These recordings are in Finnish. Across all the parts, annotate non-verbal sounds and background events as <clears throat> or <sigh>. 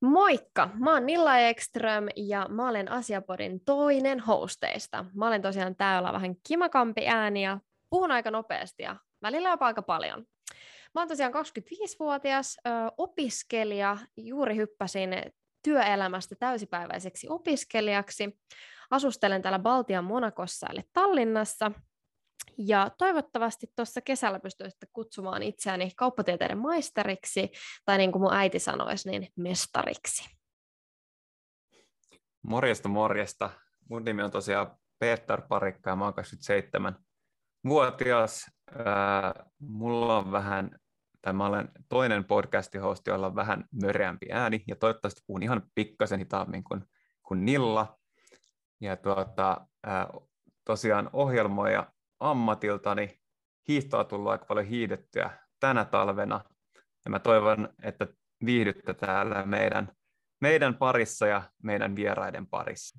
Moikka! Mä oon Nilla Ekström ja mä olen Asiapodin toinen hosteista. Mä olen tosiaan täällä vähän kimakampi ääni ja puhun aika nopeasti ja välillä jopa aika paljon. Mä oon tosiaan 25-vuotias ö, opiskelija, juuri hyppäsin työelämästä täysipäiväiseksi opiskelijaksi. Asustelen täällä Baltian Monakossa eli Tallinnassa ja toivottavasti tuossa kesällä pystyisitte kutsumaan itseäni kauppatieteiden maisteriksi, tai niin kuin mun äiti sanoisi, niin mestariksi. Morjesta, morjesta. Mun nimi on tosiaan Peter Parikka ja mä oon 27 vuotias. mulla on vähän, tai mä olen toinen podcast-hosti, jolla on vähän möreämpi ääni, ja toivottavasti puhun ihan pikkasen hitaammin kuin, kuin Nilla. Ja tuota, tosiaan ohjelmoija ammatiltani. Hiihtoa tullut aika paljon hiidettyä tänä talvena. Ja mä toivon, että viihdytte täällä meidän, meidän parissa ja meidän vieraiden parissa.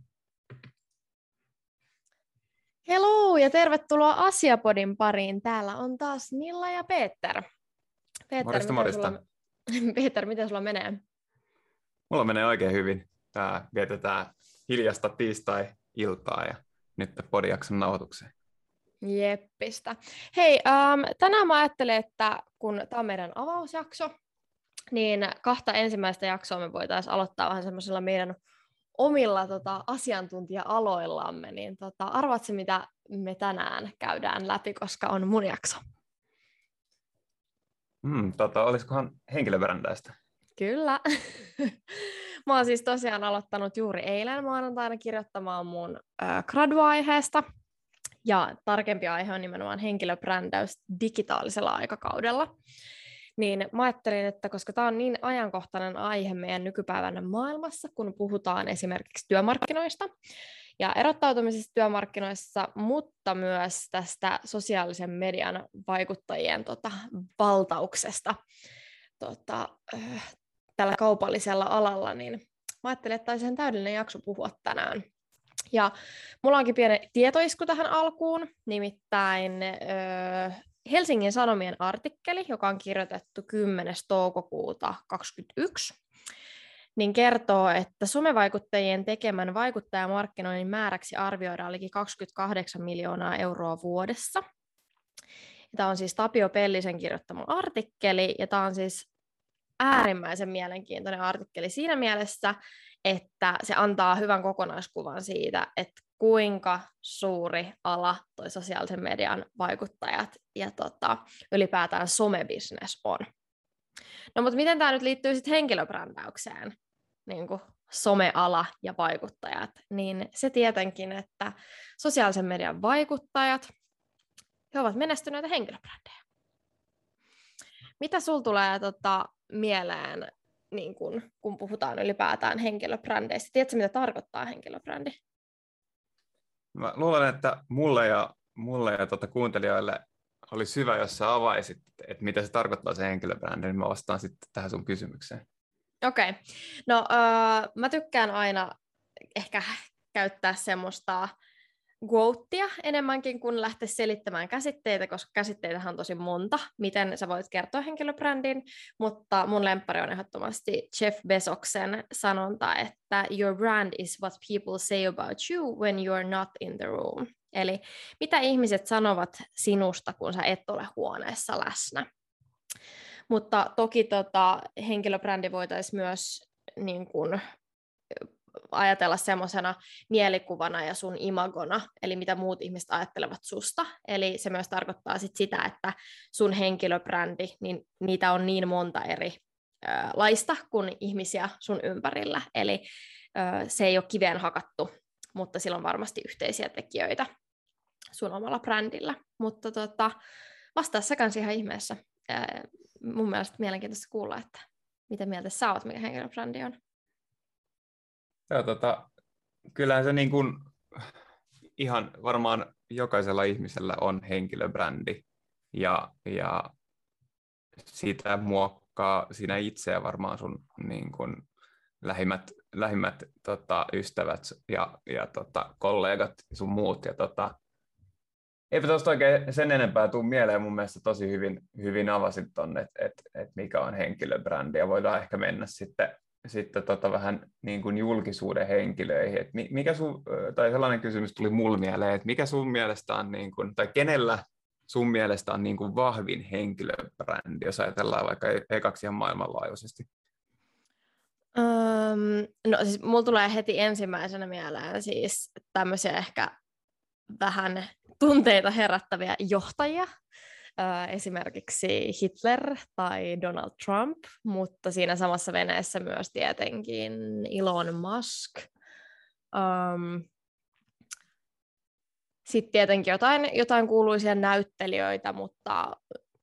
Hello ja tervetuloa Asiapodin pariin. Täällä on taas Nilla ja Peter. Peter morjesta, morjesta. Sulla, <laughs> Peter, miten sulla menee? Mulla menee oikein hyvin. Tää vietetään hiljasta tiistai-iltaa ja nyt podiakson nauhoitukseen. Jeppistä. Hei, ähm, tänään mä ajattelin, että kun tämä on meidän avausjakso, niin kahta ensimmäistä jaksoa me voitaisiin aloittaa vähän semmoisella meidän omilla tota, asiantuntija-aloillamme, niin tota, arvaatko mitä me tänään käydään läpi, koska on mun jakso? Mm, tota, olisikohan henkilöbrändäistä? Kyllä. <laughs> mä oon siis tosiaan aloittanut juuri eilen maanantaina kirjoittamaan mun äh, gradu-aiheesta, ja tarkempi aihe on nimenomaan henkilöbrändäys digitaalisella aikakaudella. Niin mä ajattelin, että koska tämä on niin ajankohtainen aihe meidän nykypäivänä maailmassa, kun puhutaan esimerkiksi työmarkkinoista ja erottautumisesta työmarkkinoissa, mutta myös tästä sosiaalisen median vaikuttajien tota, valtauksesta tota, äh, tällä kaupallisella alalla, niin mä ajattelin, että olisi täydellinen jakso puhua tänään ja mulla onkin pieni tietoisku tähän alkuun, nimittäin ö, Helsingin Sanomien artikkeli, joka on kirjoitettu 10. toukokuuta 2021, niin kertoo, että somevaikuttajien tekemän vaikuttajamarkkinoinnin määräksi arvioidaan liki 28 miljoonaa euroa vuodessa. Tämä on siis Tapio Pellisen kirjoittama artikkeli, ja tämä on siis äärimmäisen mielenkiintoinen artikkeli siinä mielessä, että se antaa hyvän kokonaiskuvan siitä, että kuinka suuri ala toi sosiaalisen median vaikuttajat ja tota, ylipäätään somebisnes on. No mutta miten tämä nyt liittyy sitten henkilöbrändäykseen, niin kuin someala ja vaikuttajat, niin se tietenkin, että sosiaalisen median vaikuttajat, he ovat menestyneitä henkilöbrändejä. Mitä sul tulee tota, mieleen niin kun, kun puhutaan ylipäätään henkilöbrändeistä. Tiedätkö, mitä tarkoittaa henkilöbrändi? Mä luulen, että mulle ja, mulle ja tuota kuuntelijoille oli syvä, jos sä avaisit, että mitä se tarkoittaa se henkilöbrändi, niin mä vastaan sitten tähän sun kysymykseen. Okei. Okay. No, uh, mä tykkään aina ehkä käyttää semmoista quotea enemmänkin kuin lähteä selittämään käsitteitä, koska käsitteitähän on tosi monta, miten sä voit kertoa henkilöbrändin, mutta mun lemppari on ehdottomasti Jeff Bezoksen sanonta, että your brand is what people say about you when you're not in the room. Eli mitä ihmiset sanovat sinusta, kun sä et ole huoneessa läsnä. Mutta toki tota, henkilöbrändi voitaisiin myös niin kuin, ajatella semmoisena mielikuvana ja sun imagona, eli mitä muut ihmiset ajattelevat susta. Eli se myös tarkoittaa sit sitä, että sun henkilöbrändi, niin niitä on niin monta eri ö, laista kuin ihmisiä sun ympärillä. Eli ö, se ei ole kiveen hakattu, mutta sillä on varmasti yhteisiä tekijöitä sun omalla brändillä. Mutta tota, vastaa sä kanssa ihan ihmeessä. Ö, mun mielestä mielenkiintoista kuulla, että mitä mieltä sä oot, mikä henkilöbrändi on. Joo, tota, kyllähän se niin kuin, ihan varmaan jokaisella ihmisellä on henkilöbrändi ja, ja siitä muokkaa sinä itseä varmaan sun niin kuin, lähimmät, lähimmät tota, ystävät ja, ja tota, kollegat sun muut. Ja, tota, eipä tuosta oikein sen enempää tule mieleen. Mun mielestä tosi hyvin, hyvin avasit tuonne, että et, et mikä on henkilöbrändi ja voidaan ehkä mennä sitten sitten tota vähän niin kuin julkisuuden henkilöihin. Et mikä sun, tai sellainen kysymys tuli mulle mieleen, että mikä sun mielestä on, niin kuin, tai kenellä sun mielestä on niin kuin vahvin henkilöbrändi, jos ajatellaan vaikka e-, ekaksi ihan maailmanlaajuisesti? Um, no siis mulla tulee heti ensimmäisenä mieleen siis tämmöisiä ehkä vähän tunteita herättäviä johtajia, esimerkiksi Hitler tai Donald Trump, mutta siinä samassa veneessä myös tietenkin Elon Musk. Um, Sitten tietenkin jotain, jotain kuuluisia näyttelijöitä, mutta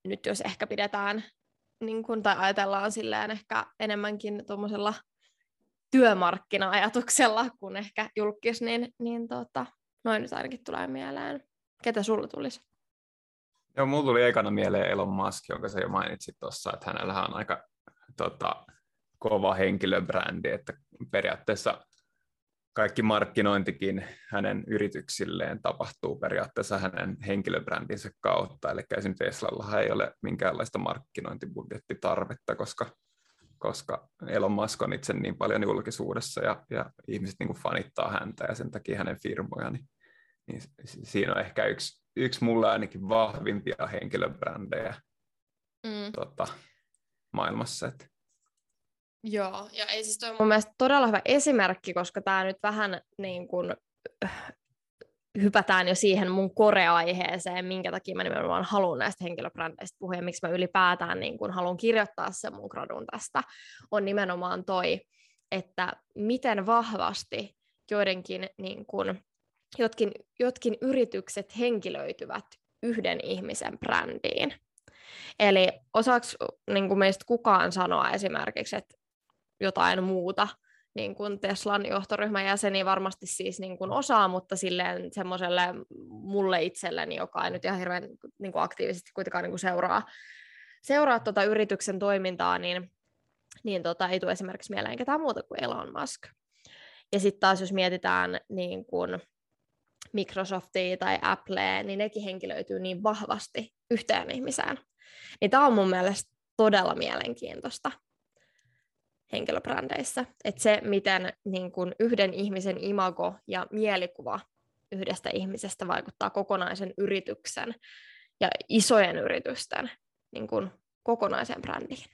nyt jos ehkä pidetään niin kun, tai ajatellaan silleen ehkä enemmänkin tuommoisella työmarkkina-ajatuksella kuin ehkä julkis, niin, niin tota, noin nyt ainakin tulee mieleen. Ketä sulla tulisi? Joo, mulla tuli ekana mieleen Elon Musk, jonka sä jo mainitsit tuossa, että hänellä on aika tota, kova henkilöbrändi, että periaatteessa kaikki markkinointikin hänen yrityksilleen tapahtuu periaatteessa hänen henkilöbrändinsä kautta. Eli esimerkiksi Teslalla ei ole minkäänlaista markkinointibudjettitarvetta, koska, koska Elon Musk on itse niin paljon julkisuudessa ja, ja ihmiset niin kuin fanittaa häntä ja sen takia hänen firmoja, niin, niin siinä on ehkä yksi, yksi mulle ainakin vahvimpia henkilöbrändejä mm. tota, maailmassa. Että Joo, ja ei siis toi mun mielestä todella hyvä esimerkki, koska tämä nyt vähän niin kuin, äh, hypätään jo siihen mun koreaiheeseen, minkä takia mä nimenomaan haluan näistä henkilöbrändeistä puhua ja miksi mä ylipäätään niin kuin haluan kirjoittaa sen mun gradun tästä, on nimenomaan toi, että miten vahvasti joidenkin niin kuin, jotkin, jotkin yritykset henkilöityvät yhden ihmisen brändiin. Eli osaako niin kuin meistä kukaan sanoa esimerkiksi, että jotain muuta niin kuin Teslan johtoryhmän jäseni varmasti siis niin kuin osaa, mutta silleen semmoiselle mulle itselleni, joka ei nyt ihan hirveän niin kuin aktiivisesti kuitenkaan niin kuin seuraa, seuraa tuota yrityksen toimintaa, niin, niin tota, ei tule esimerkiksi mieleen ketään muuta kuin Elon Musk. Ja sitten taas jos mietitään niin kuin Microsoftia tai Applea, niin nekin henkilöityy niin vahvasti yhteen ihmiseen. Niin tämä on mun mielestä todella mielenkiintoista henkilöbrändeissä. Että se, miten niin kun yhden ihmisen imago ja mielikuva yhdestä ihmisestä vaikuttaa kokonaisen yrityksen ja isojen yritysten niin kun kokonaiseen brändiin.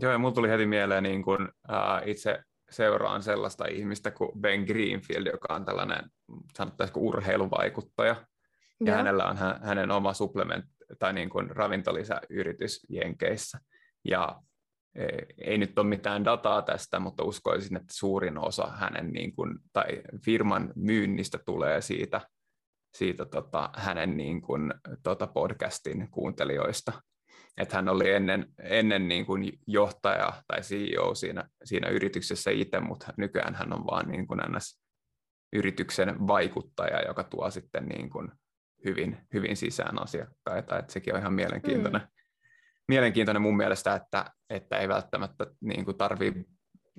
Joo, ja mulla tuli heti mieleen, niin kun, ää, itse seuraan sellaista ihmistä kuin Ben Greenfield, joka on tällainen, sanottaisiko urheiluvaikuttaja, ja Joo. hänellä on hä- hänen oma supplement tai niin kuin ravintolisäyritys Jenkeissä. Ja ei nyt ole mitään dataa tästä, mutta uskoisin, että suurin osa hänen niin kuin, tai firman myynnistä tulee siitä, siitä tota, hänen niin kuin, tota podcastin kuuntelijoista. Että hän oli ennen, ennen niin kuin johtaja tai CEO siinä, siinä yrityksessä itse, mutta nykyään hän on vaan niin kuin ns. yrityksen vaikuttaja, joka tuo sitten niin kuin hyvin, hyvin sisään asiakkaita. Että sekin on ihan mielenkiintoinen, mm mielenkiintoinen mun mielestä, että, että ei välttämättä niin kuin tarvii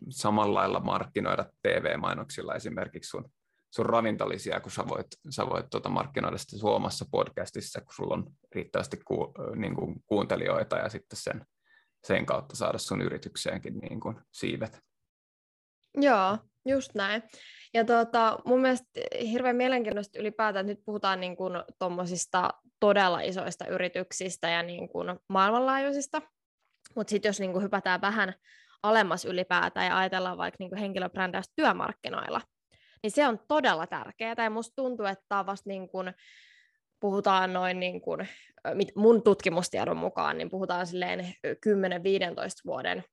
samalla lailla markkinoida TV-mainoksilla esimerkiksi sun, sun ravintolisia, kun sä voit, sä voit tuota markkinoida sitä suomassa podcastissa, kun sulla on riittävästi ku, niin kuin kuuntelijoita ja sitten sen, sen kautta saada sun yritykseenkin niin kuin siivet. Joo, just näin. Ja tota, mun mielestä hirveän mielenkiintoista ylipäätään, että nyt puhutaan niin kuin todella isoista yrityksistä ja niin kuin maailmanlaajuisista, mutta sitten jos niin kuin hypätään vähän alemmas ylipäätään ja ajatellaan vaikka niin kuin henkilöbrändäystä työmarkkinoilla, niin se on todella tärkeää ja musta tuntuu, että on vasta niin kuin, puhutaan noin niin kuin, mun tutkimustiedon mukaan, niin puhutaan silleen 10-15 vuoden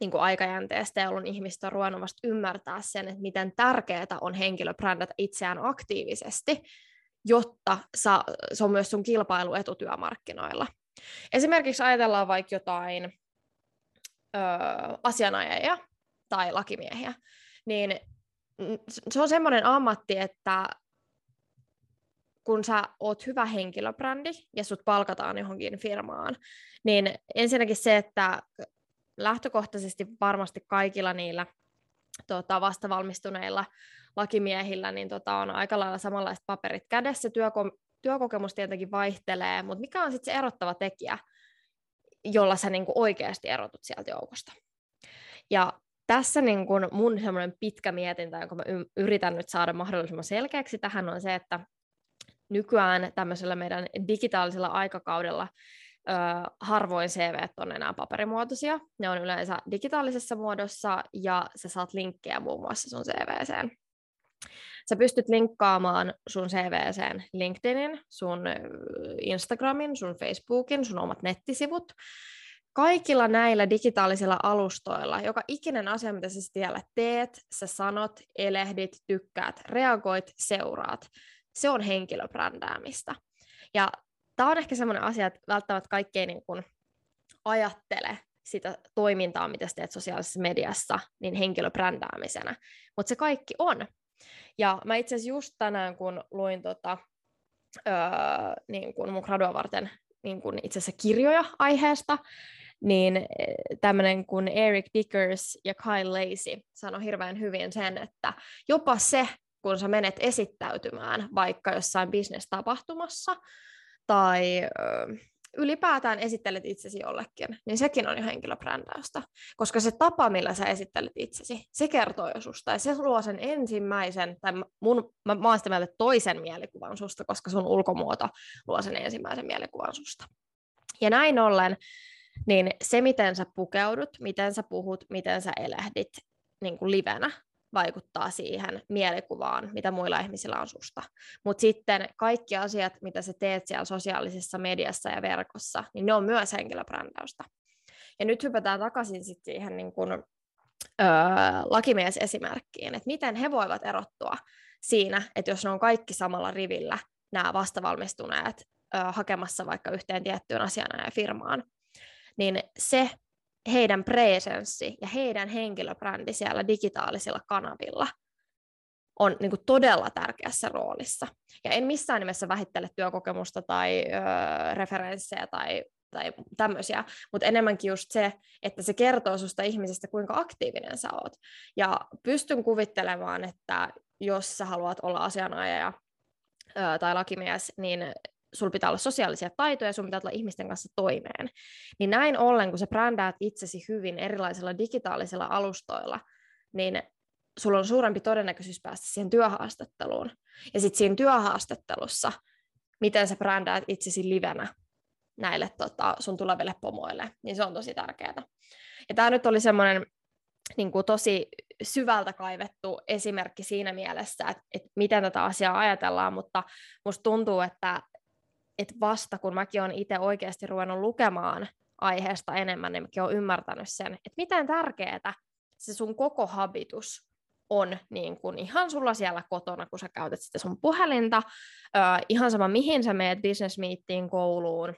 niin kuin aikajänteestä, jolloin ihmistä on ruvennut vasta ymmärtää sen, että miten tärkeää on henkilöbrändätä itseään aktiivisesti, jotta sa, se on myös sun kilpailuetu työmarkkinoilla. Esimerkiksi ajatellaan vaikka jotain ö, asianajajia tai lakimiehiä, niin se on semmoinen ammatti, että kun sä oot hyvä henkilöbrändi ja sut palkataan johonkin firmaan, niin ensinnäkin se, että lähtökohtaisesti varmasti kaikilla niillä tota, vastavalmistuneilla lakimiehillä niin tota, on aika lailla samanlaiset paperit kädessä, työko- työkokemus tietenkin vaihtelee, mutta mikä on sitten se erottava tekijä, jolla sä niinku oikeasti erotut sieltä joukosta? Ja tässä niin kun mun semmoinen pitkä mietintä, jonka mä yritän nyt saada mahdollisimman selkeäksi tähän, on se, että nykyään tämmöisellä meidän digitaalisella aikakaudella ö, harvoin CV on enää paperimuotoisia. Ne on yleensä digitaalisessa muodossa ja sä saat linkkejä muun muassa sun CVseen. Sä pystyt linkkaamaan sun CVseen LinkedInin, sun Instagramin, sun Facebookin, sun omat nettisivut. Kaikilla näillä digitaalisilla alustoilla, joka ikinen asia, mitä sä siellä teet, sä sanot, elehdit, tykkäät, reagoit, seuraat, se on henkilöbrändäämistä. Ja tämä on ehkä semmoinen asia, että välttämättä kaikki ei niin kuin ajattele sitä toimintaa, mitä sä teet sosiaalisessa mediassa, niin henkilöbrändäämisenä. Mutta se kaikki on. Ja mä itse asiassa just tänään, kun luin tota, öö, niin kun mun gradua varten niin kun itse asiassa kirjoja aiheesta, niin e, tämmöinen kuin Eric Dickers ja Kyle Lacey sanoi hirveän hyvin sen, että jopa se, kun sä menet esittäytymään vaikka jossain bisnestapahtumassa tai ylipäätään esittelet itsesi jollekin, niin sekin on jo henkilöbrändäystä. Koska se tapa, millä sä esittelet itsesi, se kertoo jo susta ja se luo sen ensimmäisen, tai mun, mä, mä sitä mieltä toisen mielikuvan susta, koska sun ulkomuoto luo sen ensimmäisen mielikuvan susta. Ja näin ollen, niin se, miten sä pukeudut, miten sä puhut, miten sä elehdit niin kuin livenä, vaikuttaa siihen mielikuvaan, mitä muilla ihmisillä on susta. Mutta sitten kaikki asiat, mitä sä teet siellä sosiaalisessa mediassa ja verkossa, niin ne on myös henkilöbrändäystä. Ja nyt hypätään takaisin sit siihen niin kun, öö, lakimiesesimerkkiin, että miten he voivat erottua siinä, että jos ne on kaikki samalla rivillä, nämä vastavalmistuneet öö, hakemassa vaikka yhteen tiettyyn asiaan ja firmaan, niin se heidän presenssi ja heidän henkilöbrändi siellä digitaalisilla kanavilla on niin kuin todella tärkeässä roolissa. Ja en missään nimessä vähittele työkokemusta tai ö, referenssejä tai, tai tämmöisiä, mutta enemmänkin just se, että se kertoo susta ihmisestä, kuinka aktiivinen sä oot. Ja pystyn kuvittelemaan, että jos sä haluat olla asianajaja ö, tai lakimies, niin sulla pitää olla sosiaalisia taitoja, sun pitää olla ihmisten kanssa toimeen. Niin näin ollen, kun sä brändäät itsesi hyvin erilaisilla digitaalisilla alustoilla, niin sulla on suurempi todennäköisyys päästä siihen työhaastatteluun. Ja sitten siinä työhaastattelussa, miten sä brändäät itsesi livenä näille tota, sun tuleville pomoille, niin se on tosi tärkeää. Ja tämä nyt oli semmoinen niin kuin tosi syvältä kaivettu esimerkki siinä mielessä, että, että miten tätä asiaa ajatellaan, mutta musta tuntuu, että että vasta kun mäkin olen itse oikeasti ruvennut lukemaan aiheesta enemmän, niin mäkin olen ymmärtänyt sen, että miten tärkeää se sun koko habitus on niin kuin ihan sulla siellä kotona, kun sä käytät sitä sun puhelinta, ihan sama mihin sä meet business meetiin, kouluun,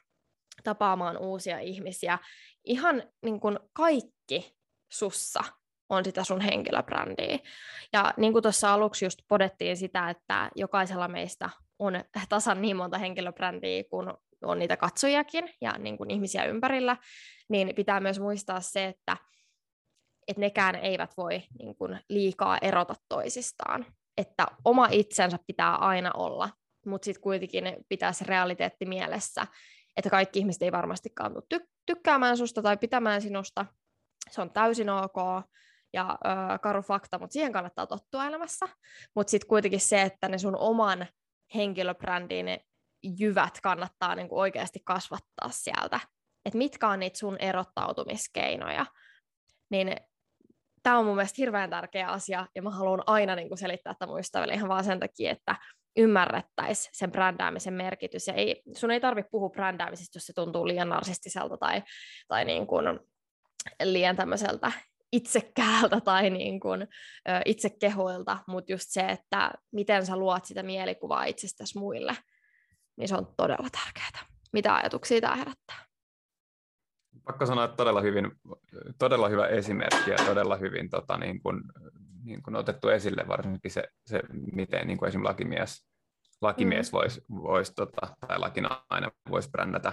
tapaamaan uusia ihmisiä, ihan niin kuin kaikki sussa on sitä sun henkilöbrändiä. Ja niin kuin tuossa aluksi just podettiin sitä, että jokaisella meistä on tasan niin monta henkilöbrändiä kuin on niitä katsojakin ja niin kuin ihmisiä ympärillä, niin pitää myös muistaa se, että, että nekään eivät voi niin kuin liikaa erota toisistaan. Että oma itsensä pitää aina olla, mutta sitten kuitenkin pitää se realiteetti mielessä, että kaikki ihmiset ei varmastikaan tule ty- tykkäämään susta tai pitämään sinusta. Se on täysin ok ja ö, karu fakta, mutta siihen kannattaa tottua elämässä. Mutta sitten kuitenkin se, että ne sun oman henkilöbrändin jyvät kannattaa niin kuin oikeasti kasvattaa sieltä. Että mitkä on niitä sun erottautumiskeinoja. Niin tämä on mun mielestä hirveän tärkeä asia, ja mä haluan aina niin kuin selittää että muistaville ihan vaan sen takia, että ymmärrettäisiin sen brändäämisen merkitys. Ja ei, sun ei tarvitse puhua brändäämisestä, jos se tuntuu liian narsistiselta tai, tai niin kuin liian tämmöiseltä itsekkäältä tai niin kuin, ö, itsekehoilta, mutta just se, että miten sä luot sitä mielikuvaa itsestäsi muille, niin se on todella tärkeää. Mitä ajatuksia tämä herättää? Pakko sanoa, että todella, hyvin, todella hyvä esimerkki ja todella hyvin tota, niin kuin, niin kuin otettu esille varsinkin se, se miten niin kuin esimerkiksi lakimies, lakimies mm. voisi vois, tota, tai lakinainen voisi brändätä,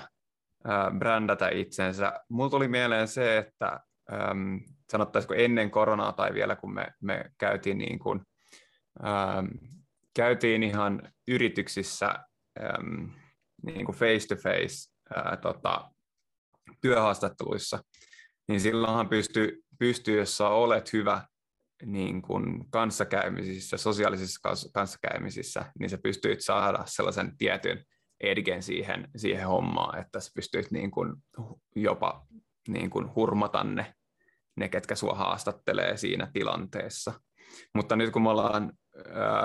ää, brändätä itsensä. Mulla tuli mieleen se, että äm, sanottaisiko ennen koronaa tai vielä kun me, me käytiin, niin kuin, äm, käytiin ihan yrityksissä äm, niin kuin face to face ää, tota, työhaastatteluissa, niin silloinhan pystyy pystyy, jos sä olet hyvä niin kuin kanssakäymisissä, sosiaalisissa kanssakäymisissä, niin sä pystyt saada sellaisen tietyn edgen siihen, siihen hommaan, että sä pystyt niin kuin jopa niin kuin hurmata ne, ne, ketkä sua haastattelee siinä tilanteessa. Mutta nyt kun me ollaan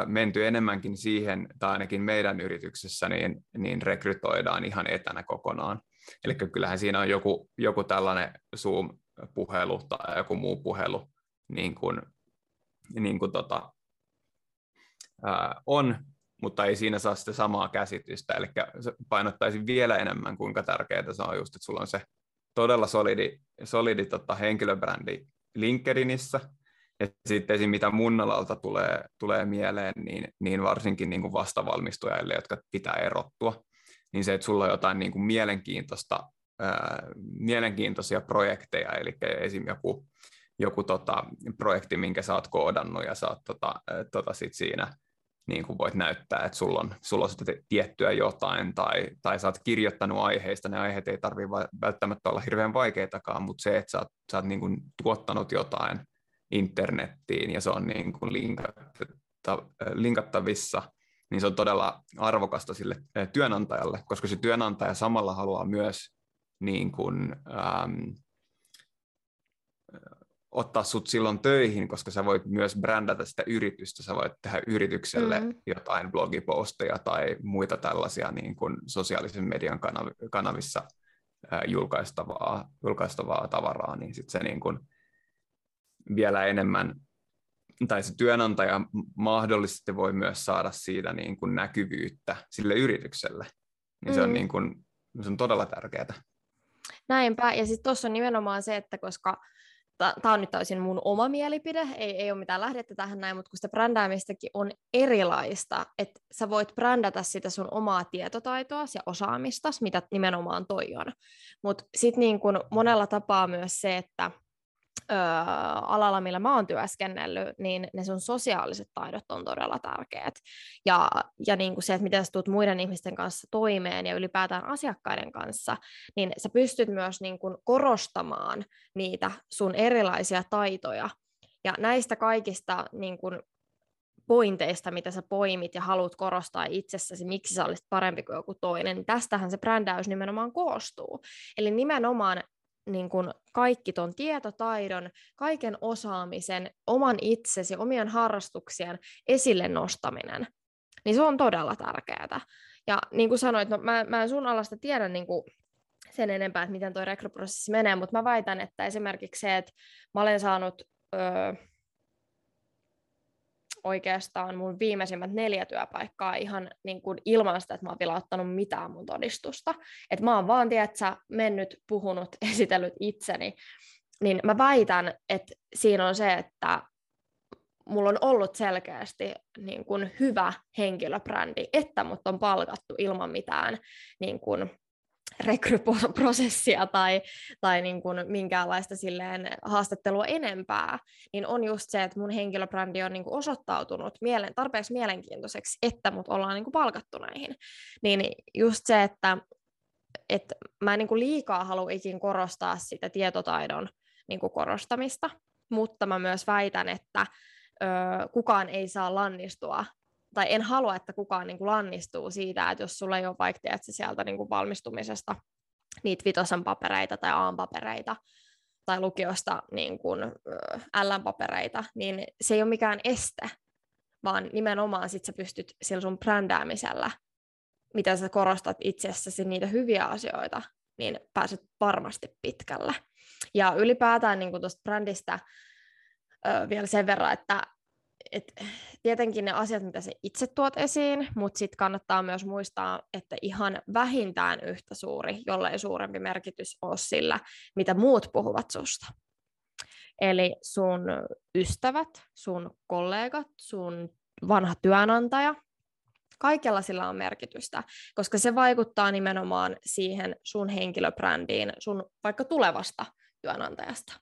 menty enemmänkin siihen, tai ainakin meidän yrityksessä, niin, niin rekrytoidaan ihan etänä kokonaan. Eli kyllähän siinä on joku, joku tällainen Zoom-puhelu tai joku muu puhelu niin kuin, niin kuin tota, ää, on, mutta ei siinä saa sitä samaa käsitystä. Eli painottaisin vielä enemmän, kuinka tärkeää se on just, että sulla on se todella solidi, solidi tota, henkilöbrändi LinkedInissä, ja sitten esim. mitä mun alalta tulee, tulee mieleen, niin, niin varsinkin niin kuin vastavalmistujille, jotka pitää erottua, niin se, että sulla on jotain niin kuin mielenkiintoista, ää, mielenkiintoisia projekteja, eli esim. joku, joku tota, projekti, minkä sä oot koodannut ja sä oot tota, tota sit siinä niin kuin voit näyttää, että sulla on, sulla on tiettyä jotain, tai, tai sä oot kirjoittanut aiheista, ne aiheet ei tarvitse välttämättä olla hirveän vaikeitakaan, mutta se, että sä oot, sä oot niin kuin tuottanut jotain internettiin ja se on niin kuin linkattavissa, niin se on todella arvokasta sille työnantajalle, koska se työnantaja samalla haluaa myös niin kuin, ähm, ottaa sut silloin töihin, koska sä voit myös brändätä sitä yritystä, sä voit tehdä yritykselle mm-hmm. jotain blogiposteja tai muita tällaisia niin kuin sosiaalisen median kanav- kanavissa äh, julkaistavaa, julkaistavaa tavaraa, niin sitten se niin kuin vielä enemmän, tai se työnantaja mahdollisesti voi myös saada siitä niin kuin näkyvyyttä sille yritykselle, niin mm. se, on mm. niin kuin, se on todella tärkeää. Näinpä, ja sitten tuossa on nimenomaan se, että koska tämä on nyt täysin mun oma mielipide, ei, ei ole mitään lähdettä tähän näin, mutta kun sitä brändäämistäkin on erilaista, että sä voit brändätä sitä sun omaa tietotaitoa ja osaamista, mitä nimenomaan toi on. Mutta sitten niin kun monella tapaa myös se, että öö, alalla, millä mä oon työskennellyt, niin ne sun sosiaaliset taidot on todella tärkeät. Ja, ja niin kuin se, että miten sä tulet muiden ihmisten kanssa toimeen ja ylipäätään asiakkaiden kanssa, niin sä pystyt myös niin kuin korostamaan niitä sun erilaisia taitoja. Ja näistä kaikista niin kuin pointeista, mitä sä poimit ja haluat korostaa itsessäsi, miksi sä olisit parempi kuin joku toinen, niin tästähän se brändäys nimenomaan koostuu. Eli nimenomaan niin kuin kaikki ton tietotaidon, kaiken osaamisen, oman itsesi, omien harrastuksien esille nostaminen, niin se on todella tärkeää. Ja niin kuin sanoit, no mä, mä en sun alasta tiedä niin kuin sen enempää, että miten tuo rekryprosessi menee, mutta mä väitän, että esimerkiksi se, että mä olen saanut öö, oikeastaan mun viimeisimmät neljä työpaikkaa ihan niin kuin ilman sitä, että mä oon vielä ottanut mitään mun todistusta. Että mä oon vaan, tiedätkö, mennyt, puhunut, <laughs> esitellyt itseni. Niin mä väitän, että siinä on se, että mulla on ollut selkeästi niin kuin hyvä henkilöbrändi, että mut on palkattu ilman mitään niin kuin rekryprosessia tai, tai niin kuin minkäänlaista silleen haastattelua enempää, niin on just se, että mun henkilöbrändi on niin kuin osoittautunut mielen, tarpeeksi mielenkiintoiseksi, että mut ollaan niin kuin palkattu näihin. Niin just se, että, että mä en niin kuin liikaa halua ikin korostaa sitä tietotaidon niin kuin korostamista, mutta mä myös väitän, että ö, kukaan ei saa lannistua tai en halua, että kukaan niin kuin lannistuu siitä, että jos sulla ei ole vaikka tiedätkö, sieltä niin kuin valmistumisesta niitä vitosen papereita tai A-papereita tai lukiosta niin kuin, L-papereita, niin se ei ole mikään este, vaan nimenomaan sit sä pystyt sillä sun brändäämisellä, mitä sä korostat itsessäsi niitä hyviä asioita, niin pääset varmasti pitkälle. Ja ylipäätään niin tuosta brändistä ö, vielä sen verran, että et tietenkin ne asiat, mitä sä itse tuot esiin, mutta sitten kannattaa myös muistaa, että ihan vähintään yhtä suuri, jollei suurempi merkitys ole sillä, mitä muut puhuvat susta. Eli sun ystävät, sun kollegat, sun vanha työnantaja, kaikella sillä on merkitystä, koska se vaikuttaa nimenomaan siihen sun henkilöbrändiin, sun vaikka tulevasta työnantajasta.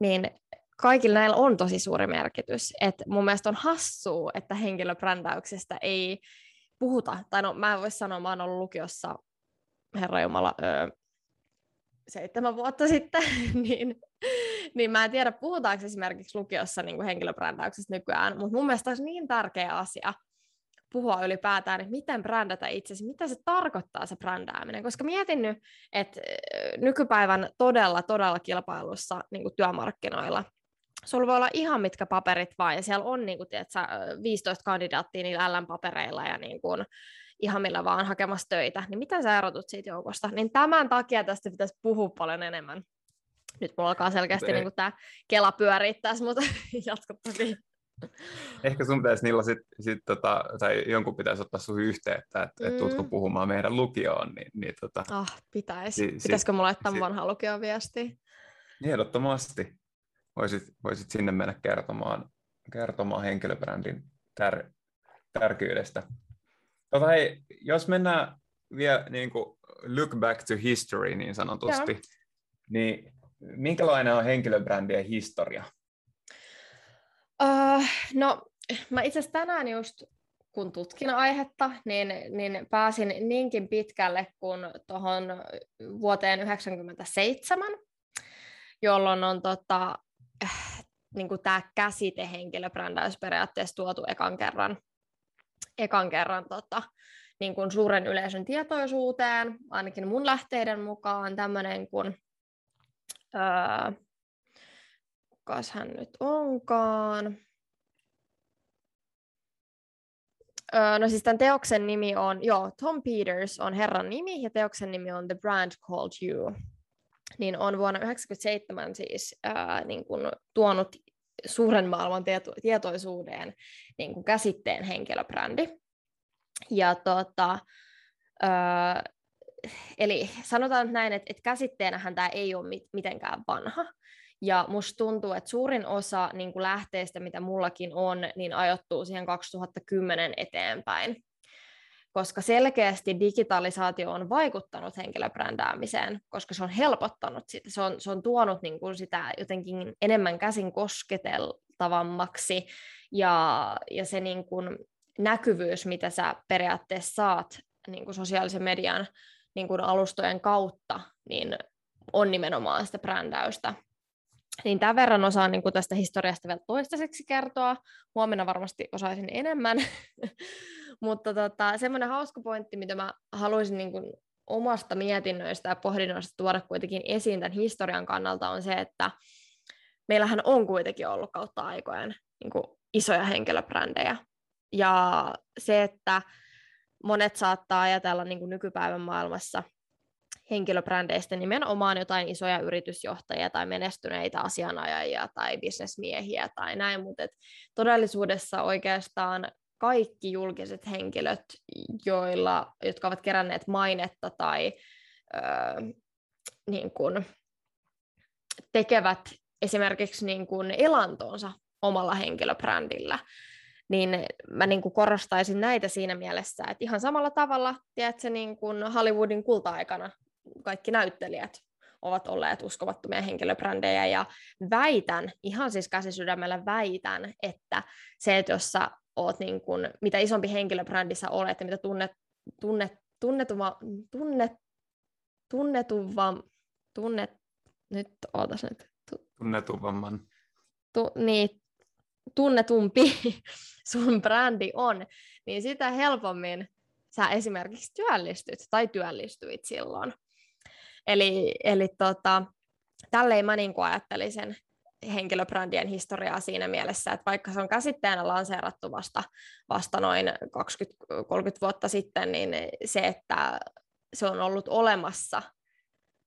Niin kaikilla näillä on tosi suuri merkitys. Et mun mielestä on hassua, että henkilöbrändäyksestä ei puhuta. Tai no, mä en voi sanoa, mä oon ollut lukiossa, herra Jumala, öö, seitsemän vuotta sitten, <laughs> niin niin mä en tiedä, puhutaanko esimerkiksi lukiossa niin henkilöbrändäyksestä nykyään, mutta mun mielestä olisi niin tärkeä asia puhua ylipäätään, että miten brändätä itsesi, mitä se tarkoittaa se brändääminen, koska mietin nyt, että nykypäivän todella, todella kilpailussa niin kuin työmarkkinoilla, sulla voi olla ihan mitkä paperit vaan, ja siellä on niin kuin, tiedätkö, 15 kandidaattia niillä LM-papereilla, ja niin kuin, ihan millä vaan hakemassa töitä, niin miten sä erotut siitä joukosta? Niin tämän takia tästä pitäisi puhua paljon enemmän. Nyt mulla alkaa selkeästi niin tämä kela pyöriä tässä, mutta <laughs> jatka toki. Ehkä sun pitäisi niillä sit, sit tota, tai jonkun pitäisi ottaa sun yhteyttä, että mm. et tuutko puhumaan meidän lukioon. Niin, niin tota, ah, pitäisi. Si, Pitäisikö mulla laittaa si, vanha lukioon viesti? Ehdottomasti. Voisit, voisit sinne mennä kertomaan, kertomaan henkilöbrändin tär, tärkeydestä. Tota, hei, jos mennään vielä niin kuin look back to history niin sanotusti, Joo. niin minkälainen on henkilöbrändien historia? Uh, no, mä itse asiassa tänään just kun tutkin aihetta, niin, niin pääsin niinkin pitkälle kuin tuohon vuoteen 1997, jolloin on tota, niin tämä käsite henkilöbrändäys periaatteessa tuotu ekan kerran ekan kerran tota, niin kuin suuren yleisön tietoisuuteen, ainakin mun lähteiden mukaan tämmöinen kuin, öö, kukas hän nyt onkaan, Öö, no siis tämän teoksen nimi on, joo, Tom Peters on herran nimi ja teoksen nimi on The Brand Called You. Niin on vuonna 1997 siis ää, niin kuin tuonut suuren maailman tieto- tietoisuuteen niin kuin käsitteen henkilöbrändi. Ja tota, öö, eli sanotaan näin, että, että käsitteenähän tämä ei ole mit- mitenkään vanha. Ja musta tuntuu, että suurin osa niin lähteistä, mitä mullakin on, niin ajoittuu siihen 2010 eteenpäin. Koska selkeästi digitalisaatio on vaikuttanut henkilöbrändäämiseen, koska se on helpottanut sitä, se on, se on tuonut niin kuin sitä jotenkin enemmän käsin kosketeltavammaksi, ja, ja se niin kuin näkyvyys, mitä sä periaatteessa saat niin kuin sosiaalisen median niin kuin alustojen kautta, niin on nimenomaan sitä brändäystä. Niin tämän verran osaan niin tästä historiasta vielä toistaiseksi kertoa. Huomenna varmasti osaisin enemmän. <laughs> Mutta tota, semmoinen hauska pointti, mitä mä haluaisin niin kuin omasta mietinnöistä ja pohdinnoista tuoda kuitenkin esiin tämän historian kannalta, on se, että meillähän on kuitenkin ollut kautta aikojen niin kuin isoja henkilöbrändejä. Ja se, että monet saattaa ajatella niin kuin nykypäivän maailmassa henkilöbrändeistä nimenomaan jotain isoja yritysjohtajia tai menestyneitä asianajajia tai bisnesmiehiä tai näin, mutta et todellisuudessa oikeastaan kaikki julkiset henkilöt, joilla, jotka ovat keränneet mainetta tai öö, niin kuin, tekevät esimerkiksi niin kuin elantonsa omalla henkilöbrändillä, niin mä niin kuin korostaisin näitä siinä mielessä, että ihan samalla tavalla, tiedätkö, niin kuin Hollywoodin kulta-aikana kaikki näyttelijät ovat olleet uskomattomia henkilöbrändejä, ja väitän, ihan siis käsisydämellä väitän, että se, että jos sä oot niin kuin, mitä isompi henkilöbrändi sä olet, ja mitä tunnet, tunnet, tunnetuva, tunnet, tunnetuva, tunnet, nyt ootas nyt. Tunnetuvamman. Tu, niin, tunnetumpi <laughs> sun brändi on, niin sitä helpommin sä esimerkiksi työllistyt tai työllistyit silloin. Eli, eli tota, tälleen mä niin ajattelisin henkilöbrändien historiaa siinä mielessä, että vaikka se on käsitteenä lanseerattu vasta, vasta noin 20-30 vuotta sitten, niin se, että se on ollut olemassa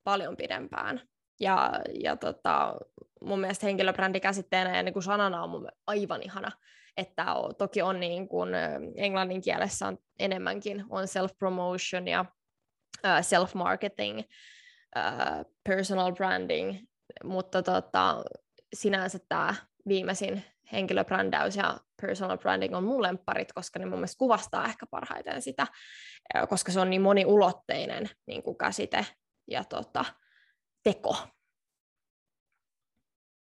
paljon pidempään. Ja, ja tota, mun mielestä henkilöbrändi käsitteenä ja niin kuin sanana on mun aivan ihana, että on, toki on niin kuin, englannin kielessä on enemmänkin on self-promotion ja self-marketing, personal branding, mutta tota, sinänsä tämä viimeisin henkilöbrändäys ja personal branding on mun lempparit, koska ne mun mielestä kuvastaa ehkä parhaiten sitä, koska se on niin moniulotteinen niin kuin käsite ja tota, teko.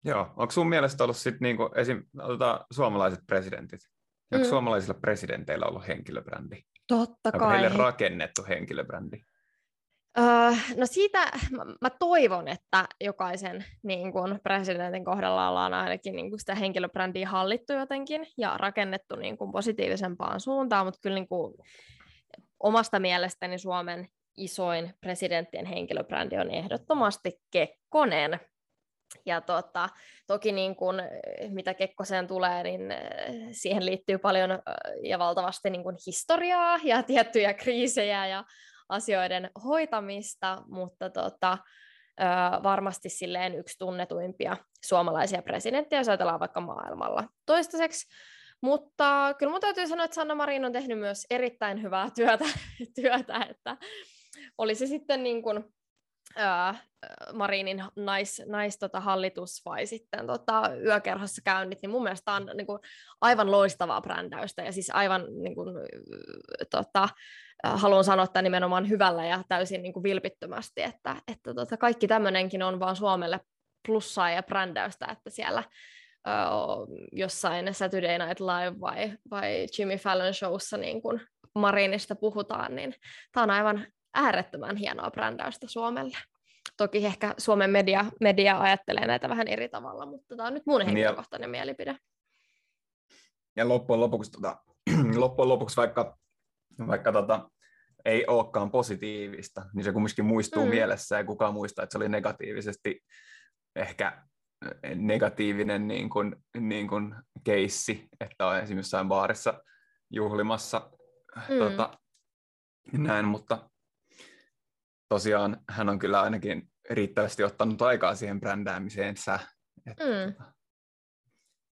Joo, onko sun mielestä ollut sitten niinku esim. Otetaan suomalaiset presidentit? Onko mm. suomalaisilla presidenteillä ollut henkilöbrändi? Totta Onko kai. heille rakennettu henkilöbrändi? No siitä mä, toivon, että jokaisen niin kun, presidentin kohdalla ollaan ainakin niin kun sitä henkilöbrändiä hallittu jotenkin ja rakennettu niin kun, positiivisempaan suuntaan, mutta kyllä niin kun, omasta mielestäni Suomen isoin presidenttien henkilöbrändi on ehdottomasti Kekkonen. Ja tota, toki niin kun, mitä Kekkoseen tulee, niin siihen liittyy paljon ja valtavasti niin kun historiaa ja <laughs> tiettyjä kriisejä ja asioiden hoitamista, mutta tota, varmasti silleen yksi tunnetuimpia suomalaisia presidenttejä, jos ajatellaan vaikka maailmalla toistaiseksi. Mutta kyllä mun täytyy sanoa, että Sanna Marin on tehnyt myös erittäin hyvää työtä, <laughs> työtä että oli se sitten niin kuin, Marinin nais, nais tota, hallitus vai sitten tota, yökerhossa käynnit, niin mun mielestä on niin kuin, aivan loistavaa brändäystä ja siis aivan niin kuin, tota, haluan sanoa tämän nimenomaan hyvällä ja täysin niin kuin vilpittömästi, että, että tota, kaikki tämmöinenkin on vaan Suomelle plussaa ja brändäystä, että siellä ö, jossain Saturday Night Live vai, vai Jimmy Fallon showssa niin kuin Marinista puhutaan, niin tämä on aivan äärettömän hienoa brändäystä Suomelle. Toki ehkä Suomen media, media ajattelee näitä vähän eri tavalla, mutta tämä on nyt mun henkilökohtainen ja, mielipide. Ja loppujen lopuksi, tota, <clears throat> loppujen lopuksi vaikka, vaikka tota, ei olekaan positiivista, niin se kumminkin muistuu mm. mielessä ja kukaan muistaa, että se oli negatiivisesti ehkä negatiivinen niin kuin, niin kuin keissi, että on esimerkiksi jossain baarissa juhlimassa mm. tota, näin, mutta tosiaan hän on kyllä ainakin riittävästi ottanut aikaa siihen brändäämiseensä. Että, mm. tota.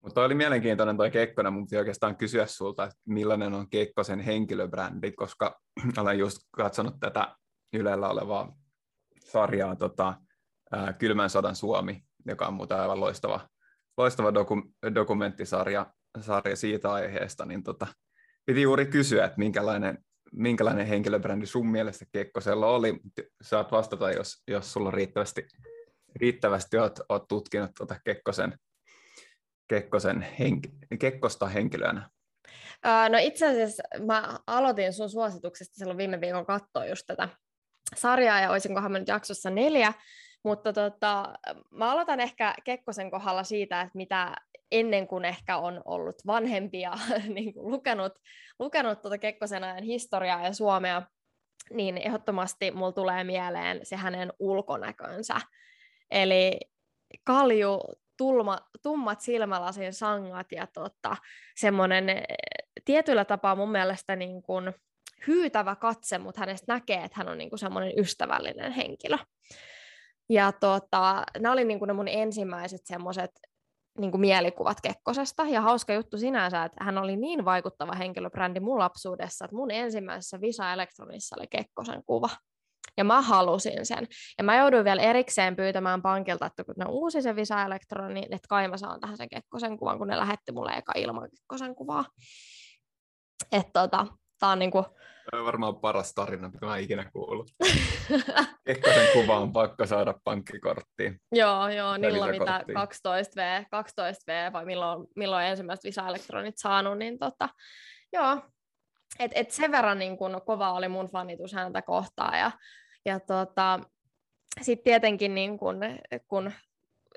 Mutta oli mielenkiintoinen toi Kekkonen, mutta oikeastaan kysyä sulta, että millainen on Kekkosen henkilöbrändi, koska <clears throat> olen just katsonut tätä Ylellä olevaa sarjaa tota, ää, Kylmän sodan Suomi, joka on muuten aivan loistava, loistava doku- dokumenttisarja sarja siitä aiheesta, niin tota, piti juuri kysyä, että minkälainen minkälainen henkilöbrändi sun mielestä Kekkosella oli. Saat vastata, jos, jos sulla riittävästi, riittävästi oot, oot tutkinut tuota Kekkosen, Kekkosen henk, Kekkosta henkilönä. no itse asiassa mä aloitin sun suosituksesta silloin viime viikon katsoa just tätä sarjaa ja olisinkohan mä nyt jaksossa neljä, mutta tota, mä aloitan ehkä Kekkosen kohdalla siitä, että mitä ennen kuin ehkä on ollut vanhempia, <laughs> niin kuin lukenut, lukenut tuota Kekkosen ajan historiaa ja Suomea, niin ehdottomasti mulla tulee mieleen se hänen ulkonäkönsä. Eli kalju, tulma, tummat silmälasin sangat ja tota, semmoinen eh, tietyllä tapaa mun mielestä niin kuin hyytävä katse, mutta hänestä näkee, että hän on niin kuin semmoinen ystävällinen henkilö. Ja tota, nämä oli niin kuin ne mun ensimmäiset semmoiset niin mielikuvat Kekkosesta. Ja hauska juttu sinänsä, että hän oli niin vaikuttava henkilöbrändi mun lapsuudessa, että mun ensimmäisessä Visa Elektronissa oli Kekkosen kuva. Ja mä halusin sen. Ja mä jouduin vielä erikseen pyytämään pankilta, että kun ne uusi se Visa Elektroni, niin että kai mä saan tähän sen Kekkosen kuvan, kun ne lähetti mulle eka ilman Kekkosen kuvaa. Että tota, tää on niinku on varmaan paras tarina, mitä mä ikinä kuullut. <laughs> Kekkosen kuva on pakko saada pankkikorttiin. Joo, joo, niillä mitä 12V, 12V vai milloin, milloin ensimmäiset Visa-elektronit saanut, niin tota, joo. Et, et sen verran niin kun, kova oli mun fanitus häntä kohtaan ja, ja tota, sitten tietenkin niin kun, kun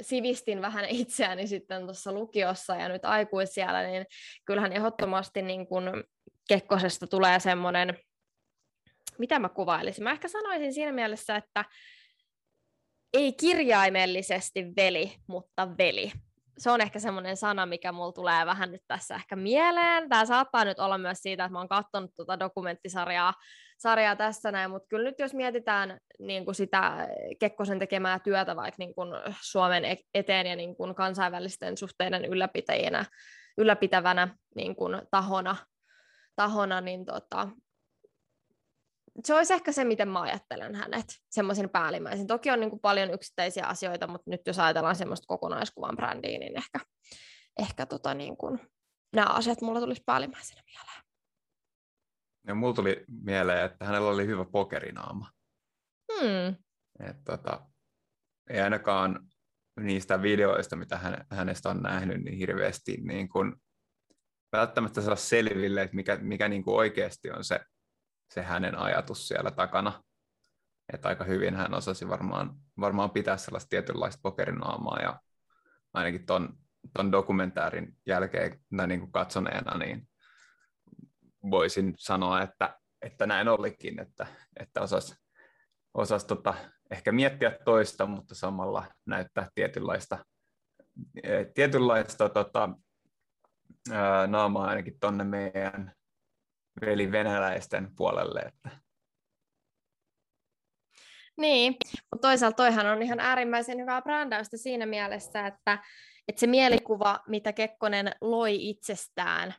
sivistin vähän itseäni sitten tuossa lukiossa ja nyt aikuisiellä, niin kyllähän ehdottomasti niin kun Kekkosesta tulee semmoinen, mitä mä kuvailisin? Mä ehkä sanoisin siinä mielessä, että ei kirjaimellisesti veli, mutta veli. Se on ehkä semmoinen sana, mikä mulla tulee vähän nyt tässä ehkä mieleen. Tämä saattaa nyt olla myös siitä, että mä oon katsonut tuota dokumenttisarjaa sarjaa tässä näin, mutta kyllä nyt jos mietitään niin kuin sitä Kekkosen tekemää työtä vaikka niin kuin Suomen e-, eteen ja niin kuin kansainvälisten suhteiden ylläpitäjänä, ylläpitävänä niin kuin tahona, tahona, niin tota, se olisi ehkä se, miten mä ajattelen hänet, semmoisen päällimmäisen. Toki on niin kuin paljon yksittäisiä asioita, mutta nyt jos ajatellaan semmoista kokonaiskuvan brändiä, niin ehkä, ehkä tota niin kuin, nämä asiat mulla tulisi päällimmäisenä mieleen. Ja mulla tuli mieleen, että hänellä oli hyvä pokerinaama. Hmm. Et, tota, ei ainakaan niistä videoista, mitä hän, hänestä on nähnyt, niin hirveästi niin kun välttämättä saa selville, että mikä, mikä niin kuin oikeasti on se, se hänen ajatus siellä takana. että aika hyvin hän osasi varmaan, varmaan pitää sellaista tietynlaista pokerinaamaa ja ainakin ton, ton dokumentaarin jälkeen tai niin kuin katsoneena, niin voisin sanoa, että, että näin olikin, että, että osasi osas tota, ehkä miettiä toista, mutta samalla näyttää tietynlaista, eh, tietynlaista tota, naamaa ainakin tuonne meidän veli venäläisten puolelle. Että. Niin, mutta toisaalta toihan on ihan äärimmäisen hyvää brändäystä siinä mielessä, että, että se mielikuva, mitä Kekkonen loi itsestään